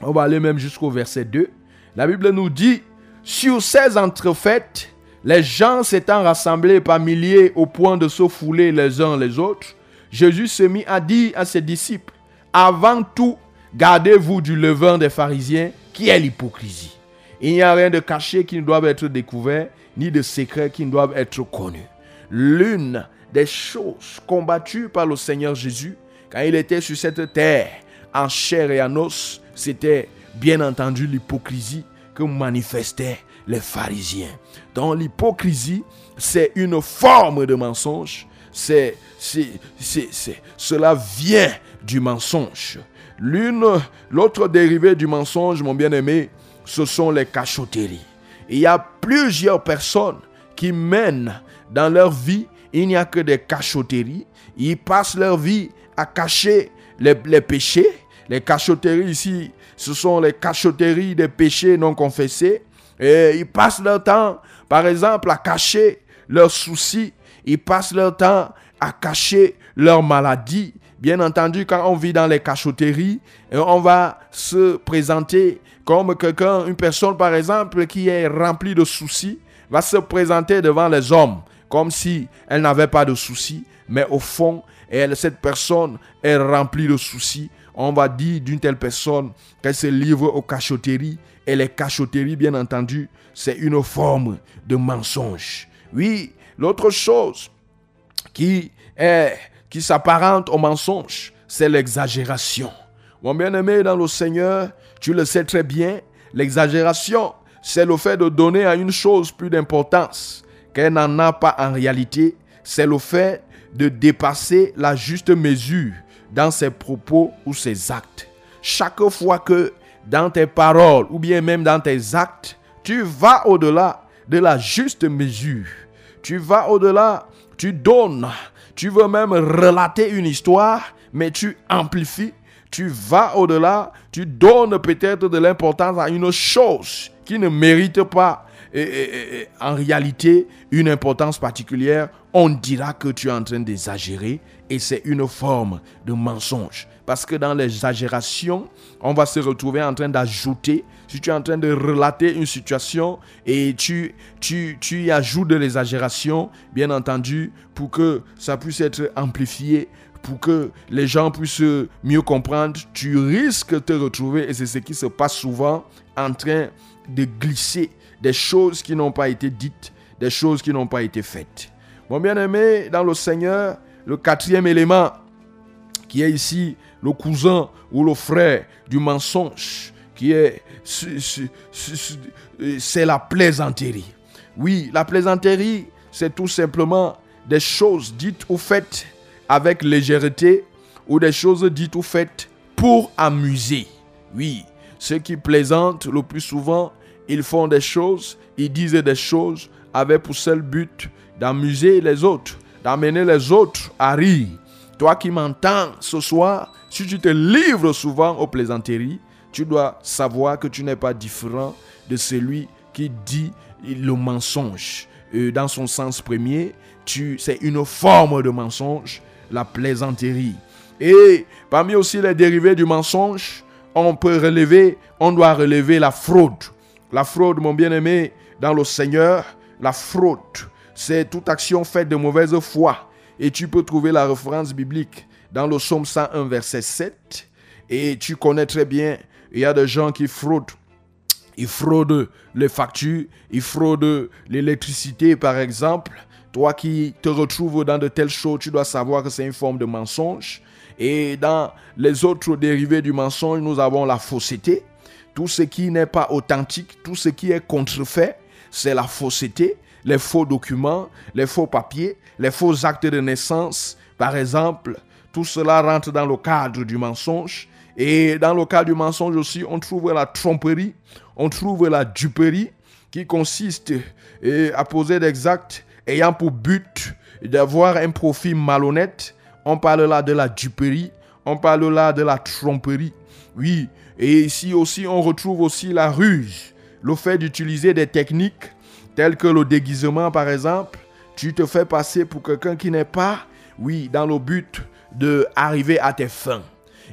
on va aller même jusqu'au verset 2. La Bible nous dit, sur ces entrefaites, les gens s'étant rassemblés par milliers au point de se fouler les uns les autres, Jésus se mit à dire à ses disciples, avant tout, gardez-vous du levain des pharisiens, qui est l'hypocrisie. Il n'y a rien de caché qui ne doit être découvert, ni de secret qui ne doit être connu. L'une des choses combattues par le Seigneur Jésus, quand il était sur cette terre, en chair et en os, c'était bien entendu l'hypocrisie que manifestaient les pharisiens. Dans l'hypocrisie, c'est une forme de mensonge. C'est, c'est, c'est, cela vient du mensonge. L'une, l'autre dérivée du mensonge, mon bien-aimé, ce sont les cachotteries. Il y a plusieurs personnes qui mènent dans leur vie il n'y a que des cachotteries. Ils passent leur vie à cacher les, les péchés. Les cachotteries ici, ce sont les cachotteries des péchés non confessés. Et ils passent leur temps, par exemple, à cacher leurs soucis. Ils passent leur temps à cacher leurs maladies. Bien entendu, quand on vit dans les cachotteries, on va se présenter comme quelqu'un, une personne par exemple, qui est remplie de soucis, va se présenter devant les hommes comme si elle n'avait pas de soucis, mais au fond, elle, cette personne est remplie de soucis. On va dire d'une telle personne qu'elle se livre aux cachotteries. Et les cachotteries, bien entendu, c'est une forme de mensonge. Oui, l'autre chose qui est qui s'apparente au mensonge, c'est l'exagération. Mon bien-aimé dans le Seigneur, tu le sais très bien, l'exagération, c'est le fait de donner à une chose plus d'importance qu'elle n'en a pas en réalité. C'est le fait de dépasser la juste mesure dans ses propos ou ses actes. Chaque fois que dans tes paroles ou bien même dans tes actes, tu vas au-delà de la juste mesure. Tu vas au-delà, tu donnes, tu veux même relater une histoire, mais tu amplifies, tu vas au-delà, tu donnes peut-être de l'importance à une chose qui ne mérite pas en réalité une importance particulière, on dira que tu es en train d'exagérer et c'est une forme de mensonge. Parce que dans l'exagération, on va se retrouver en train d'ajouter, si tu es en train de relater une situation et tu, tu, tu y ajoutes de l'exagération, bien entendu, pour que ça puisse être amplifié, pour que les gens puissent mieux comprendre, tu risques de te retrouver, et c'est ce qui se passe souvent, en train de glisser des choses qui n'ont pas été dites, des choses qui n'ont pas été faites. Mon bien-aimé, dans le Seigneur, le quatrième élément, qui est ici le cousin ou le frère du mensonge, qui est, c'est la plaisanterie. Oui, la plaisanterie, c'est tout simplement des choses dites ou faites avec légèreté ou des choses dites ou faites pour amuser. Oui, ceux qui plaisantent le plus souvent, ils font des choses, ils disent des choses avec pour seul but d'amuser les autres, d'amener les autres à rire. Toi qui m'entends ce soir, si tu te livres souvent aux plaisanteries, tu dois savoir que tu n'es pas différent de celui qui dit le mensonge. Euh, dans son sens premier, c'est une forme de mensonge, la plaisanterie. Et parmi aussi les dérivés du mensonge, on peut relever, on doit relever la fraude. La fraude, mon bien-aimé, dans le Seigneur, la fraude, c'est toute action faite de mauvaise foi. Et tu peux trouver la référence biblique dans le psaume 101, verset 7. Et tu connais très bien, il y a des gens qui fraudent. Ils fraudent les factures, ils fraudent l'électricité, par exemple. Toi qui te retrouves dans de telles choses, tu dois savoir que c'est une forme de mensonge. Et dans les autres dérivés du mensonge, nous avons la fausseté. Tout ce qui n'est pas authentique, tout ce qui est contrefait, c'est la fausseté, les faux documents, les faux papiers, les faux actes de naissance. Par exemple, tout cela rentre dans le cadre du mensonge. Et dans le cadre du mensonge aussi, on trouve la tromperie, on trouve la duperie, qui consiste à poser des actes ayant pour but d'avoir un profit malhonnête. On parle là de la duperie, on parle là de la tromperie. Oui, et ici aussi, on retrouve aussi la ruse, le fait d'utiliser des techniques telles que le déguisement, par exemple. Tu te fais passer pour quelqu'un qui n'est pas, oui, dans le but de arriver à tes fins.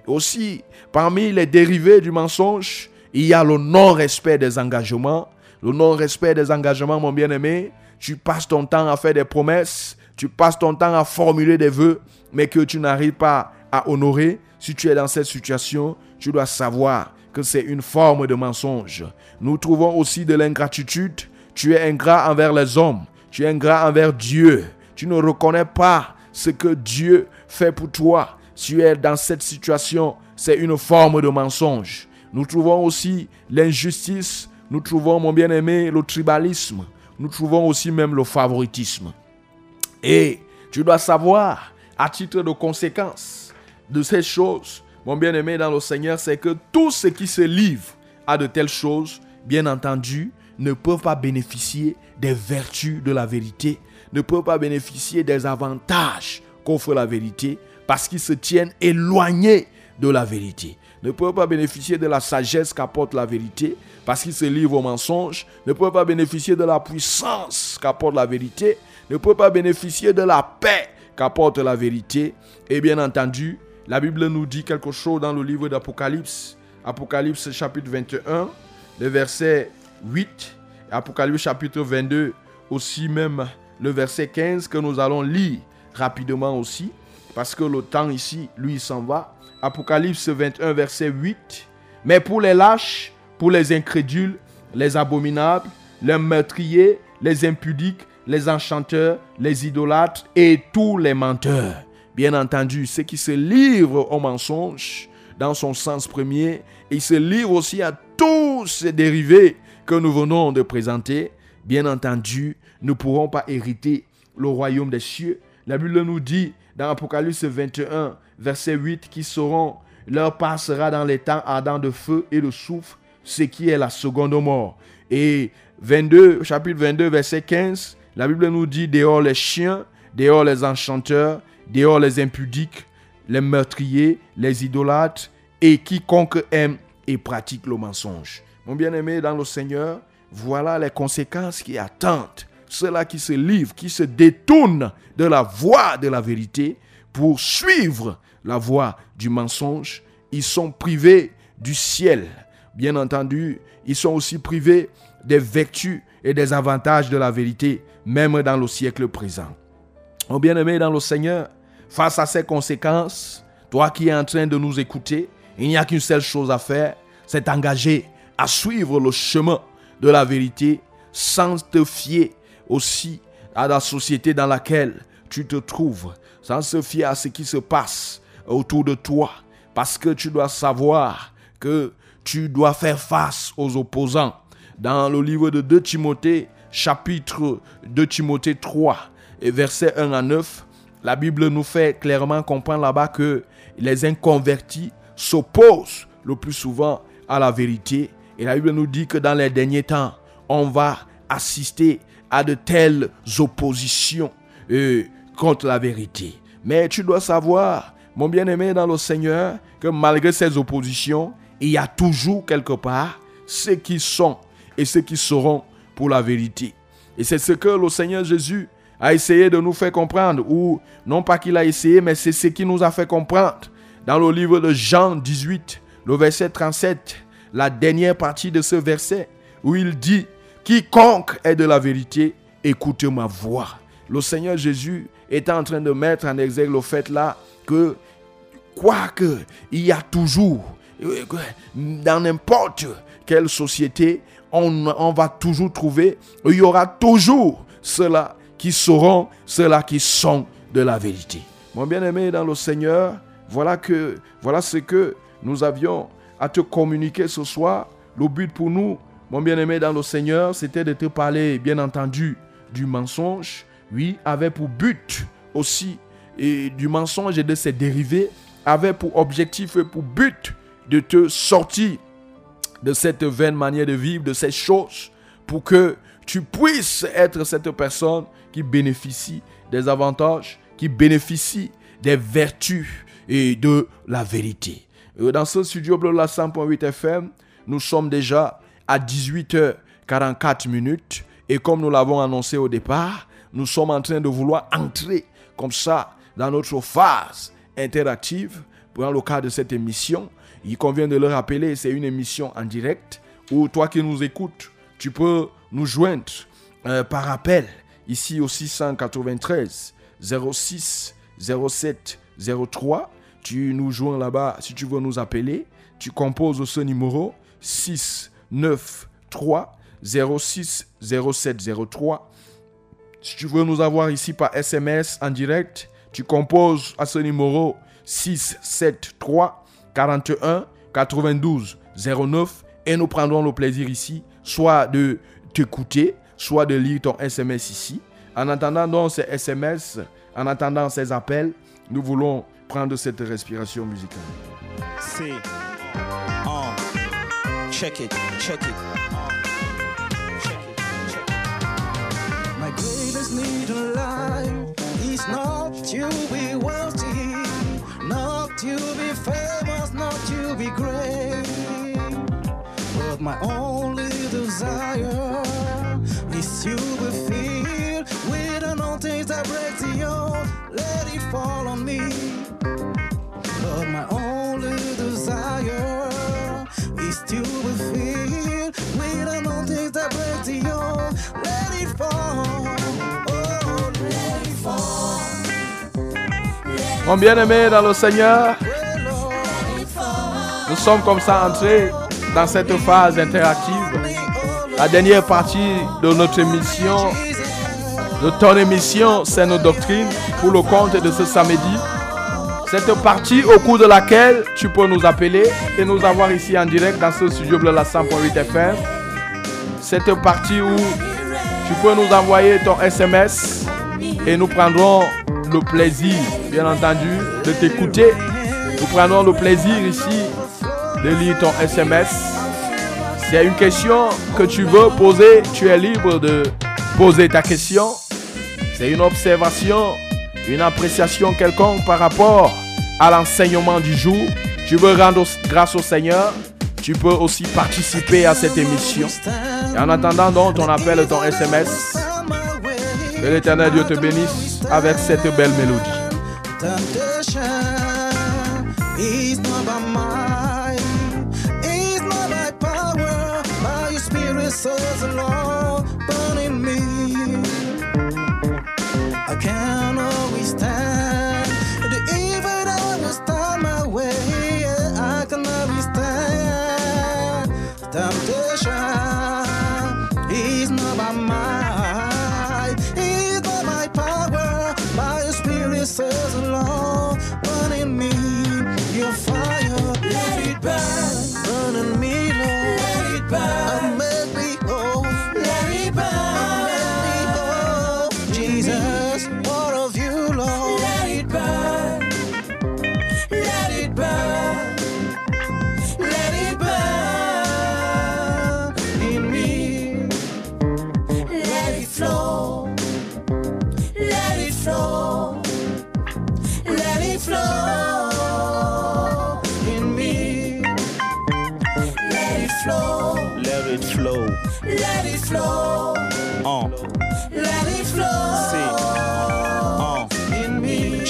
Aussi, parmi les dérivés du mensonge, il y a le non-respect des engagements. Le non-respect des engagements, mon bien-aimé, tu passes ton temps à faire des promesses, tu passes ton temps à formuler des vœux, mais que tu n'arrives pas à honorer. Si tu es dans cette situation, tu dois savoir que c'est une forme de mensonge. Nous trouvons aussi de l'ingratitude. Tu es ingrat envers les hommes. Tu es ingrat envers Dieu. Tu ne reconnais pas ce que Dieu fait pour toi. Tu es dans cette situation, c'est une forme de mensonge. Nous trouvons aussi l'injustice. Nous trouvons, mon bien-aimé, le tribalisme. Nous trouvons aussi même le favoritisme. Et tu dois savoir, à titre de conséquence de ces choses, mon bien-aimé dans le Seigneur, c'est que tout ce qui se livre à de telles choses, bien entendu, ne peuvent pas bénéficier des vertus de la vérité, ne peuvent pas bénéficier des avantages qu'offre la vérité parce qu'ils se tiennent éloignés de la vérité. Ne peuvent pas bénéficier de la sagesse qu'apporte la vérité parce qu'ils se livrent au mensonge. Ne peuvent pas bénéficier de la puissance qu'apporte la vérité. Ne peuvent pas bénéficier de la paix qu'apporte la vérité. Et bien entendu, la Bible nous dit quelque chose dans le livre d'Apocalypse. Apocalypse chapitre 21, le verset 8. Apocalypse chapitre 22, aussi même le verset 15 que nous allons lire rapidement aussi. Parce que le temps ici, lui, s'en va. Apocalypse 21, verset 8. Mais pour les lâches, pour les incrédules, les abominables, les meurtriers, les impudiques, les enchanteurs, les idolâtres et tous les menteurs. Bien entendu, ceux qui se livrent au mensonge dans son sens premier, et se livrent aussi à tous ces dérivés que nous venons de présenter. Bien entendu, ne pourrons pas hériter le royaume des cieux. La Bible nous dit dans Apocalypse 21, verset 8, qui seront, leur passera dans les temps ardents de feu et de souffle, ce qui est la seconde mort. Et 22, chapitre 22, verset 15, la Bible nous dit dehors les chiens, dehors les enchanteurs, dehors les impudiques, les meurtriers, les idolâtres et quiconque aime et pratique le mensonge. Mon bien-aimé dans le Seigneur, voilà les conséquences qui attendent ceux-là qui se livrent, qui se détournent de la voie de la vérité pour suivre la voie du mensonge. Ils sont privés du ciel. Bien entendu, ils sont aussi privés des vertus et des avantages de la vérité, même dans le siècle présent. Mon bien-aimé dans le Seigneur, face à ces conséquences, toi qui es en train de nous écouter, il n'y a qu'une seule chose à faire, c'est t'engager à suivre le chemin de la vérité sans te fier aussi à la société dans laquelle tu te trouves, sans se fier à ce qui se passe autour de toi, parce que tu dois savoir que tu dois faire face aux opposants. Dans le livre de 2 Timothée, chapitre 2 Timothée 3, et verset 1 à 9, la Bible nous fait clairement comprendre là-bas que les inconvertis s'opposent le plus souvent à la vérité. Et la Bible nous dit que dans les derniers temps, on va assister à de telles oppositions euh, contre la vérité. Mais tu dois savoir, mon bien-aimé dans le Seigneur, que malgré ces oppositions, il y a toujours quelque part ceux qui sont et ceux qui seront pour la vérité. Et c'est ce que le Seigneur Jésus a essayé de nous faire comprendre, ou non pas qu'il a essayé, mais c'est ce qui nous a fait comprendre. Dans le livre de Jean 18, le verset 37, la dernière partie de ce verset, où il dit, quiconque est de la vérité, écoute ma voix. Le Seigneur Jésus est en train de mettre en exergue le fait là que, quoique il y a toujours, dans n'importe quelle société, on, on va toujours trouver, il y aura toujours ceux-là qui seront ceux-là qui sont de la vérité. Mon bien-aimé dans le Seigneur, voilà, que, voilà ce que nous avions à te communiquer ce soir. Le but pour nous, mon bien-aimé dans le Seigneur, c'était de te parler, bien entendu, du mensonge. Oui, avait pour but aussi, et du mensonge et de ses dérivés, avait pour objectif et pour but de te sortir de cette vaine manière de vivre, de ces choses, pour que tu puisses être cette personne qui bénéficie des avantages, qui bénéficie des vertus et de la vérité. Euh, dans ce studio bleu la 100.8 FM, nous sommes déjà à 18h44 minutes et comme nous l'avons annoncé au départ, nous sommes en train de vouloir entrer comme ça dans notre phase interactive dans le cadre de cette émission. Il convient de le rappeler, c'est une émission en direct où toi qui nous écoutes, tu peux nous joindre euh, par appel ici au 693 06 07 03. Tu nous joins là-bas si tu veux nous appeler. Tu composes ce numéro 693 06 07 03. Si tu veux nous avoir ici par SMS en direct, tu composes à ce numéro 673 41 92 09 et nous prendrons le plaisir ici soit de t'écouter, soit de lire ton SMS ici. En attendant donc ces SMS, en attendant ces appels, nous voulons prendre cette respiration musicale. Check it, check it. Check it, check it. My greatest need in life is not to be wealthy, not to be famous, not to be great. But my only desire is to be filled with an that breaks the old. Let it fall on me. Mon bien-aimé dans le Seigneur, nous sommes comme ça entrés dans cette phase interactive, la dernière partie de notre émission, de ton émission, c'est nos doctrines, pour le compte de ce samedi. Cette partie au cours de laquelle tu peux nous appeler et nous avoir ici en direct dans ce studio Bleu la 100.8 FM. Cette partie où tu peux nous envoyer ton SMS et nous prendrons le plaisir, bien entendu, de t'écouter. Nous prendrons le plaisir ici de lire ton SMS. S'il y a une question que tu veux poser, tu es libre de poser ta question. C'est une observation, une appréciation quelconque par rapport à l'enseignement du jour. Tu veux rendre grâce au Seigneur. Tu peux aussi participer à cette émission. Et en attendant donc ton appel ton SMS, que l'éternel Dieu te bénisse avec cette belle mélodie.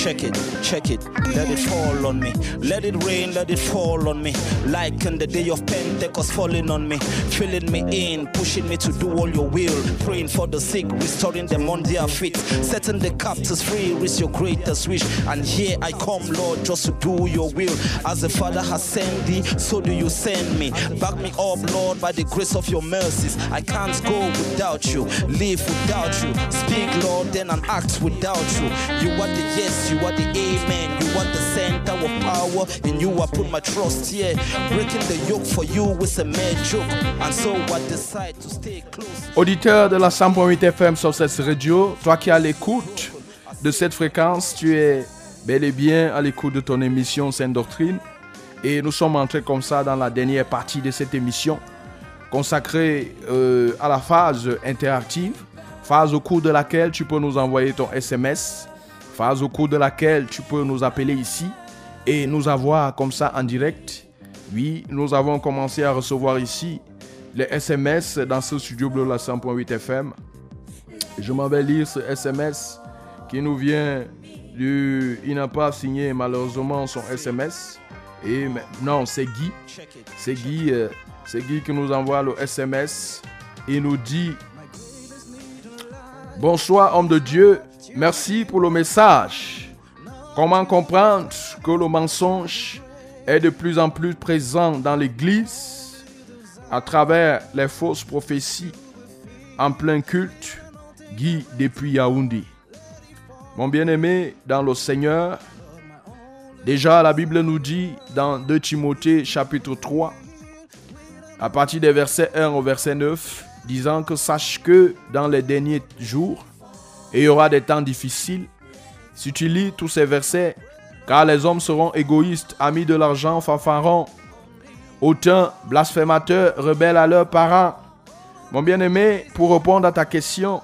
Check it, check it. Let it fall on me. Let it rain, let it fall on me. Like in the day of Pentecost falling on me. Filling me in, pushing me to do all your will. Praying for the sick, restoring them on their feet. Setting the captives free is your greatest wish. And here I come, Lord, just to do your will. As the Father has sent thee, so do you send me. Back me up, Lord, by the grace of your mercies. I can't go without you, live without you. Speak, Lord, then and act without you. You are the yes, you are the amen. You are Auditeur de la 100.8 FM sur cette radio, toi qui as l'écoute de cette fréquence, tu es bel et bien à l'écoute de ton émission Sainte Doctrine. Et nous sommes entrés comme ça dans la dernière partie de cette émission, consacrée euh, à la phase interactive, phase au cours de laquelle tu peux nous envoyer ton SMS, phase au cours de laquelle tu peux nous appeler ici et nous avoir comme ça en direct. Oui, nous avons commencé à recevoir ici les SMS dans ce studio bleu la 100.8 FM. Je m'en vais lire ce SMS qui nous vient du... Il n'a pas signé malheureusement son SMS. Et non, c'est Guy. C'est Guy, euh, c'est Guy qui nous envoie le SMS. Il nous dit Bonsoir homme de Dieu, merci pour le message. Comment comprendre que le mensonge est de plus en plus présent dans l'Église à travers les fausses prophéties en plein culte Guy depuis Yaoundé. Mon bien-aimé dans le Seigneur, déjà la Bible nous dit dans 2 Timothée chapitre 3, à partir des versets 1 au verset 9, disant que sache que dans les derniers jours, il y aura des temps difficiles. Si tu lis tous ces versets, car les hommes seront égoïstes, amis de l'argent, fanfarons, hautains, blasphémateurs, rebelles à leurs parents. Mon bien-aimé, pour répondre à ta question,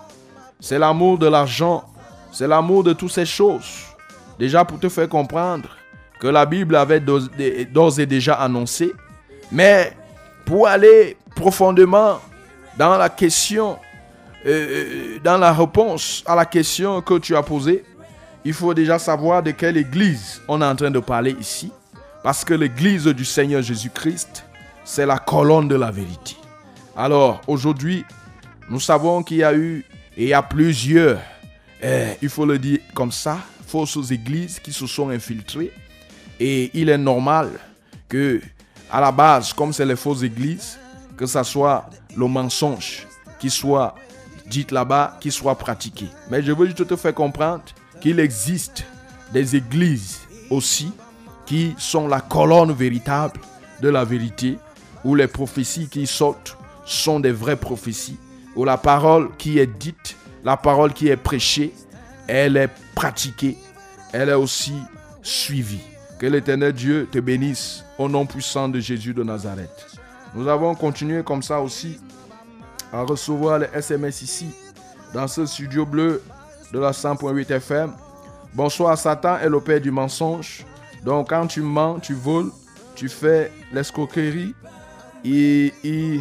c'est l'amour de l'argent, c'est l'amour de toutes ces choses déjà pour te faire comprendre que la Bible avait d'ores et déjà annoncé, mais pour aller profondément dans la question, dans la réponse à la question que tu as posée, il faut déjà savoir de quelle église on est en train de parler ici. Parce que l'église du Seigneur Jésus-Christ, c'est la colonne de la vérité. Alors, aujourd'hui, nous savons qu'il y a eu et il y a plusieurs, eh, il faut le dire comme ça, fausses églises qui se sont infiltrées. Et il est normal que, à la base, comme c'est les fausses églises, que ce soit le mensonge qui soit dit là-bas, qui soit pratiqué. Mais je veux juste te faire comprendre qu'il existe des églises aussi qui sont la colonne véritable de la vérité, où les prophéties qui sortent sont des vraies prophéties, où la parole qui est dite, la parole qui est prêchée, elle est pratiquée, elle est aussi suivie. Que l'éternel Dieu te bénisse au nom puissant de Jésus de Nazareth. Nous avons continué comme ça aussi à recevoir les SMS ici, dans ce studio bleu de la 100.8 FM. Bonsoir, Satan est le père du mensonge. Donc, quand tu mens, tu voles, tu fais l'escroquerie et, et,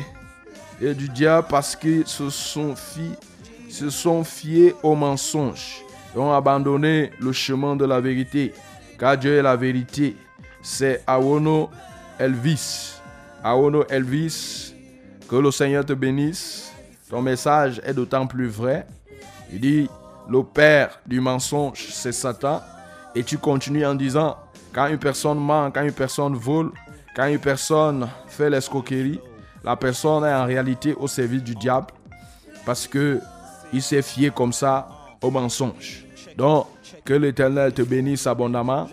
et, du diable parce qu'ils se sont, fi, se sont fiés au mensonge et ont abandonné le chemin de la vérité. Car Dieu est la vérité. C'est Awono Elvis. Awono Elvis, que le Seigneur te bénisse. Ton message est d'autant plus vrai. Il dit, le père du mensonge, c'est Satan. Et tu continues en disant, quand une personne ment, quand une personne vole, quand une personne fait l'escroquerie, la personne est en réalité au service du diable parce que il s'est fié comme ça au mensonge. Donc, que l'Éternel te bénisse abondamment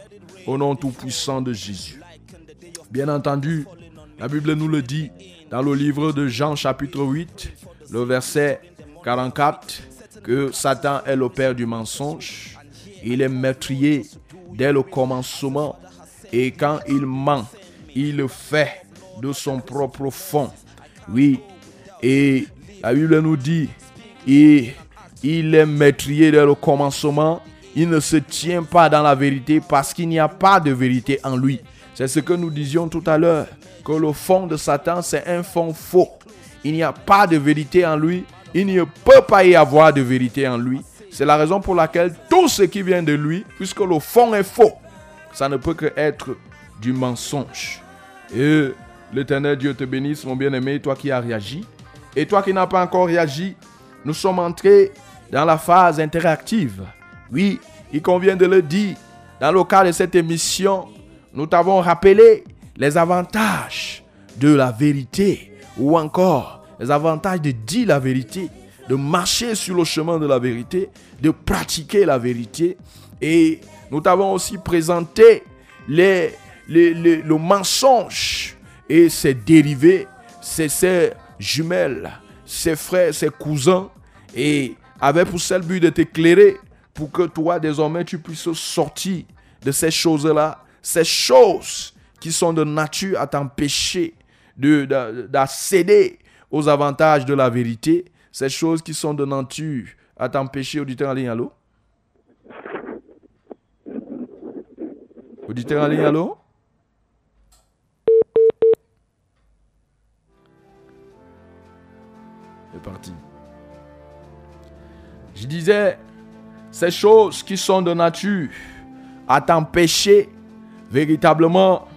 au nom tout-puissant de Jésus. Bien entendu, la Bible nous le dit dans le livre de Jean chapitre 8, le verset 44, que Satan est le père du mensonge. Il est meurtrier dès le commencement. Et quand il ment, il le fait de son propre fond. Oui. Et la Bible nous dit, il, il est meurtrier dès le commencement. Il ne se tient pas dans la vérité parce qu'il n'y a pas de vérité en lui. C'est ce que nous disions tout à l'heure, que le fond de Satan, c'est un fond faux. Il n'y a pas de vérité en lui. Il ne peut pas y avoir de vérité en lui. C'est la raison pour laquelle tout ce qui vient de lui, puisque le fond est faux, ça ne peut que être du mensonge. Et l'éternel Dieu te bénisse, mon bien-aimé, toi qui as réagi. Et toi qui n'as pas encore réagi, nous sommes entrés dans la phase interactive. Oui, il convient de le dire. Dans le cadre de cette émission, nous t'avons rappelé les avantages de la vérité ou encore les avantages de dire la vérité, de marcher sur le chemin de la vérité, de pratiquer la vérité. Et nous t'avons aussi présenté le mensonge et ses dérivés, ses, jumelles, ses frères, ses cousins, et avait pour seul but de t'éclairer pour que toi, désormais, tu puisses sortir de ces choses-là, ces choses qui sont de nature à t'empêcher d'accéder aux avantages de la vérité, ces choses qui sont de nature à t'empêcher, auditeur en ligne, allô? Auditeur en ligne, allô? C'est parti. Je disais, ces choses qui sont de nature à t'empêcher véritablement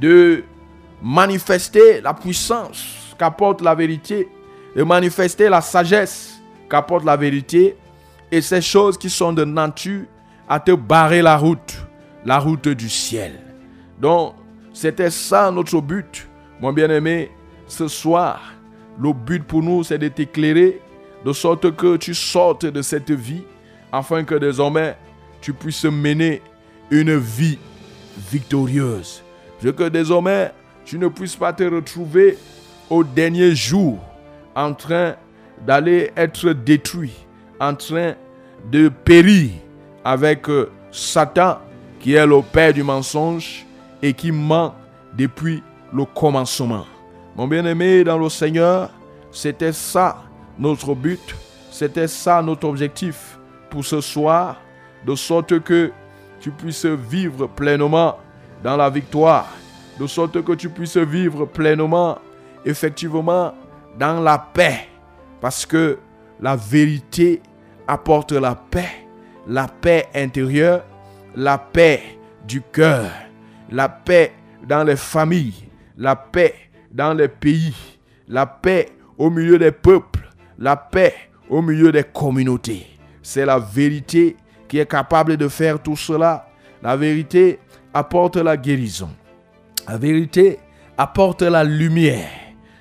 de manifester la puissance qu'apporte la vérité, de manifester la sagesse qu'apporte la vérité, et ces choses qui sont de nature à te barrer la route, la route du ciel. Donc, c'était ça notre but, mon bien-aimé, ce soir. Le but pour nous, c'est de t'éclairer, de sorte que tu sortes de cette vie, afin que désormais, tu puisses mener une vie victorieuse. Je que désormais, tu ne puisses pas te retrouver au dernier jour en train d'aller être détruit, en train de périr avec euh, Satan qui est le père du mensonge et qui ment depuis le commencement. Mon bien-aimé dans le Seigneur, c'était ça notre but, c'était ça notre objectif pour ce soir, de sorte que tu puisses vivre pleinement dans la victoire, de sorte que tu puisses vivre pleinement, effectivement, dans la paix, parce que la vérité apporte la paix, la paix intérieure, la paix du cœur, la paix dans les familles, la paix dans les pays, la paix au milieu des peuples, la paix au milieu des communautés. C'est la vérité qui est capable de faire tout cela. La vérité apporte la guérison. La vérité apporte la lumière.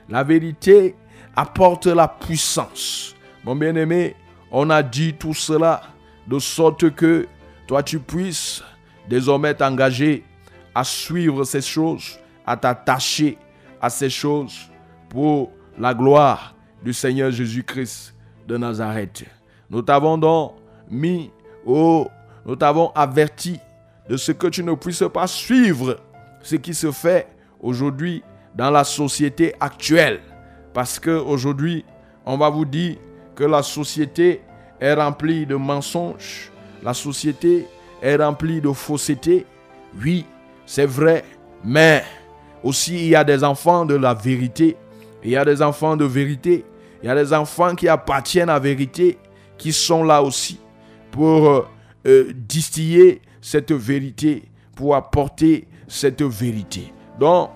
La vérité apporte la puissance. Mon bien-aimé, on a dit tout cela de sorte que toi tu puisses désormais t'engager à suivre ces choses, à t'attacher à ces choses pour la gloire du Seigneur Jésus-Christ de Nazareth. Nous t'avons donc mis au, nous t'avons averti de ce que tu ne puisses pas suivre ce qui se fait aujourd'hui dans la société actuelle. Parce que aujourd'hui, on va vous dire que la société est remplie de mensonges, la société est remplie de fausseté. Oui, c'est vrai, mais aussi il y a des enfants de la vérité, il y a des enfants de vérité, il y a des enfants qui appartiennent à la vérité, qui sont là aussi pour euh, euh, distiller cette vérité, pour apporter cette vérité. Donc,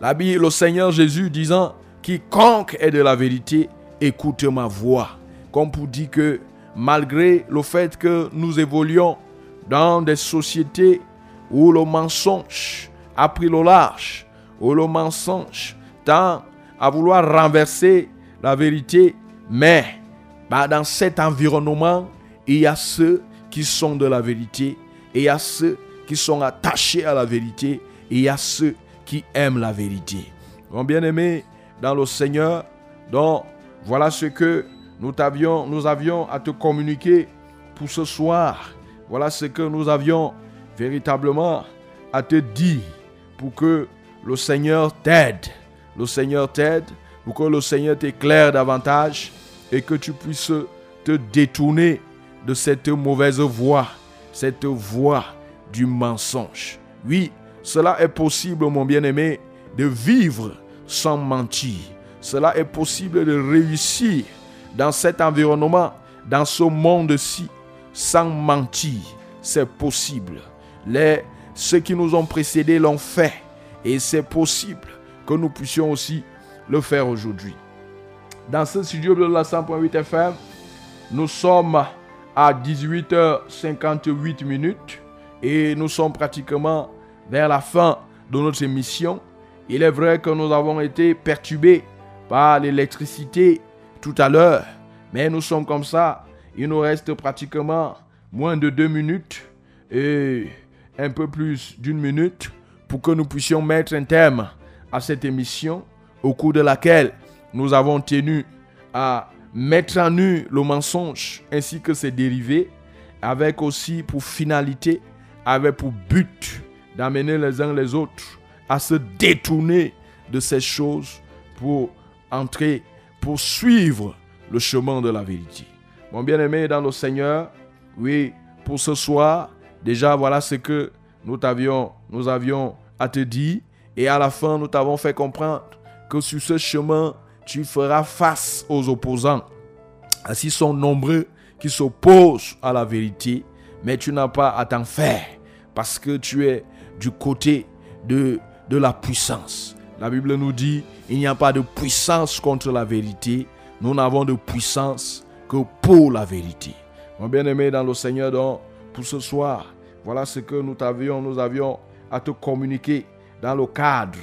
la le Seigneur Jésus disant, quiconque est de la vérité, écoute ma voix. Comme pour dire que malgré le fait que nous évoluons dans des sociétés où le mensonge a pris le large, où le mensonge tend à vouloir renverser la vérité, mais bah, dans cet environnement, il y a ceux qui sont de la vérité, et il y a ceux qui sont attachés à la vérité, et il y a ceux qui aiment la vérité. Mon bien-aimé dans le Seigneur, donc voilà ce que nous avions, nous avions à te communiquer pour ce soir. Voilà ce que nous avions véritablement à te dire pour que le Seigneur t'aide. Le Seigneur t'aide pour que le Seigneur t'éclaire davantage et que tu puisses te détourner de cette mauvaise voie, cette voie du mensonge. Oui, cela est possible, mon bien-aimé, de vivre sans mentir. Cela est possible de réussir dans cet environnement, dans ce monde-ci, sans mentir. C'est possible. Les, ceux qui nous ont précédés l'ont fait. Et c'est possible que nous puissions aussi le faire aujourd'hui. Dans ce studio de la 100.8 FM, nous sommes à 18h58 minutes et nous sommes pratiquement vers la fin de notre émission. Il est vrai que nous avons été perturbés par l'électricité tout à l'heure, mais nous sommes comme ça. Il nous reste pratiquement moins de deux minutes et un peu plus d'une minute pour que nous puissions mettre un terme à cette émission au cours de laquelle nous avons tenu à mettre en nu le mensonge ainsi que ses dérivés, avec aussi pour finalité, avec pour but d'amener les uns les autres à se détourner de ces choses pour entrer, pour suivre le chemin de la vérité. Mon bien-aimé dans le Seigneur, oui, pour ce soir, déjà voilà ce que nous avions, nous avions à te dire. Et à la fin, nous t'avons fait comprendre que sur ce chemin, tu feras face aux opposants. Ainsi sont nombreux qui s'opposent à la vérité, mais tu n'as pas à t'en faire parce que tu es du côté de, de la puissance. La Bible nous dit, il n'y a pas de puissance contre la vérité, nous n'avons de puissance que pour la vérité. Mon bien-aimé dans le Seigneur, donc, pour ce soir, voilà ce que nous avions, nous avions à te communiquer dans le cadre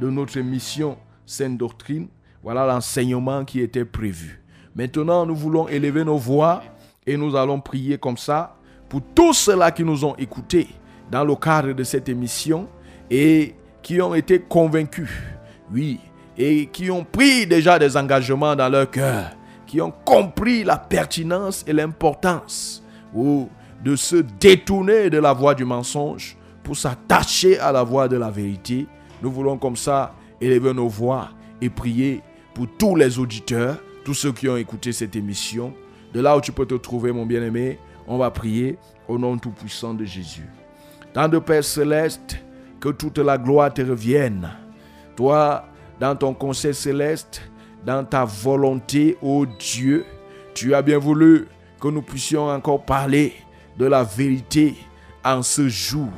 de notre mission Sainte Doctrine. Voilà l'enseignement qui était prévu. Maintenant, nous voulons élever nos voix et nous allons prier comme ça pour tous ceux-là qui nous ont écoutés dans le cadre de cette émission et qui ont été convaincus, oui, et qui ont pris déjà des engagements dans leur cœur, qui ont compris la pertinence et l'importance de se détourner de la voie du mensonge pour s'attacher à la voie de la vérité. Nous voulons comme ça élever nos voix et prier pour tous les auditeurs, tous ceux qui ont écouté cette émission. De là où tu peux te trouver, mon bien-aimé, On va prier au nom tout-puissant de Jésus. Tant de Père céleste, que toute la gloire te revienne. Toi, dans ton conseil céleste, dans ta volonté, ô Dieu, tu as bien voulu que nous puissions encore parler de la vérité en ce jour.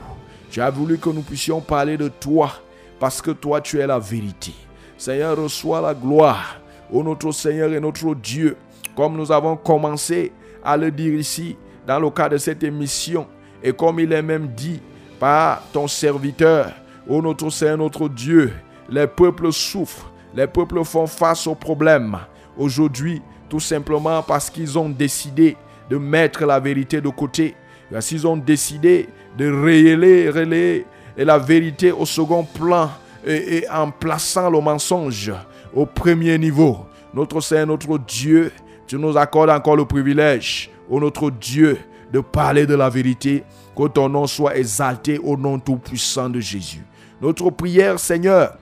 Tu as voulu que nous puissions parler de toi, parce que toi, tu es la vérité. Seigneur, reçois la gloire, ô notre Seigneur et notre Dieu, comme nous avons commencé à le dire ici, dans le cadre de cette émission, et comme il est même dit par ton serviteur, ô notre Seigneur, notre Dieu, les peuples souffrent, les peuples font face aux problèmes. Aujourd'hui, tout simplement parce qu'ils ont décidé de mettre la vérité de côté. Parce qu'ils ont décidé de rééler, relayer la vérité au second plan et, en plaçant le mensonge au premier niveau. Notre Seigneur, notre Dieu, tu nous accordes encore le privilège, ô notre Dieu, de parler de la vérité. Que ton nom soit exalté au nom tout-puissant de Jésus. Notre prière, Seigneur,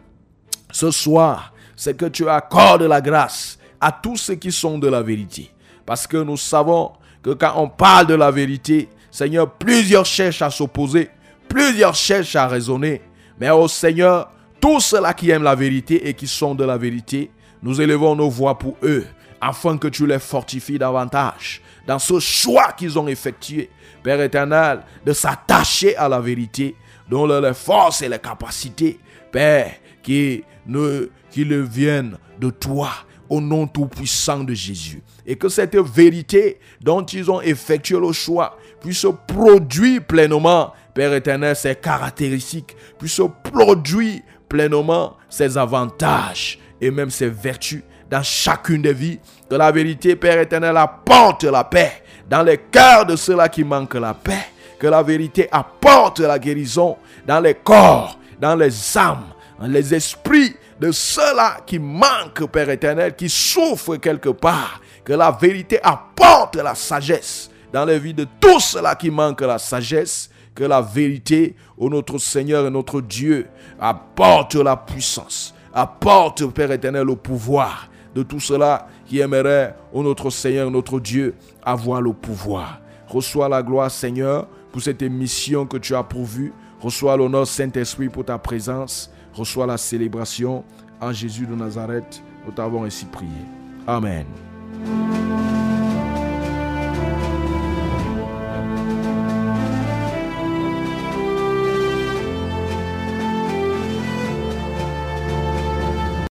ce soir, c'est que tu accordes la grâce à tous ceux qui sont de la vérité. Parce que nous savons que quand on parle de la vérité, Seigneur, plusieurs cherchent à s'opposer, plusieurs cherchent à raisonner. Mais au Seigneur, tous ceux-là qui aiment la vérité et qui sont de la vérité, nous élevons nos voix pour eux, afin que tu les fortifies davantage dans ce choix qu'ils ont effectué, Père éternel, de s'attacher à la vérité, dont les forces et les capacités, Père, qui ne, qui viennent de toi, au nom tout-puissant de Jésus. Et que cette vérité dont ils ont effectué le choix puisse produire pleinement, Père éternel, ses caractéristiques, puisse produire pleinement ses avantages et même ses vertus dans chacune des vies. Que la vérité, Père éternel, apporte la paix dans les cœurs de ceux-là qui manquent la paix. Que la vérité apporte la guérison dans les corps, dans les âmes, dans les esprits de ceux-là qui manquent, Père éternel, qui souffrent quelque part. Que la vérité apporte la sagesse dans les vies de tous ceux-là qui manquent la sagesse. Que la vérité, ô notre Seigneur et notre Dieu, apporte la puissance, apporte, Père éternel, le pouvoir de tout cela qui aimerait, ô notre Seigneur, notre Dieu, avoir le pouvoir. Reçois la gloire, Seigneur, pour cette émission que tu as pourvue. Reçois l'honneur, Saint-Esprit, pour ta présence. Reçois la célébration en Jésus de Nazareth. Nous t'avons ainsi prié. Amen.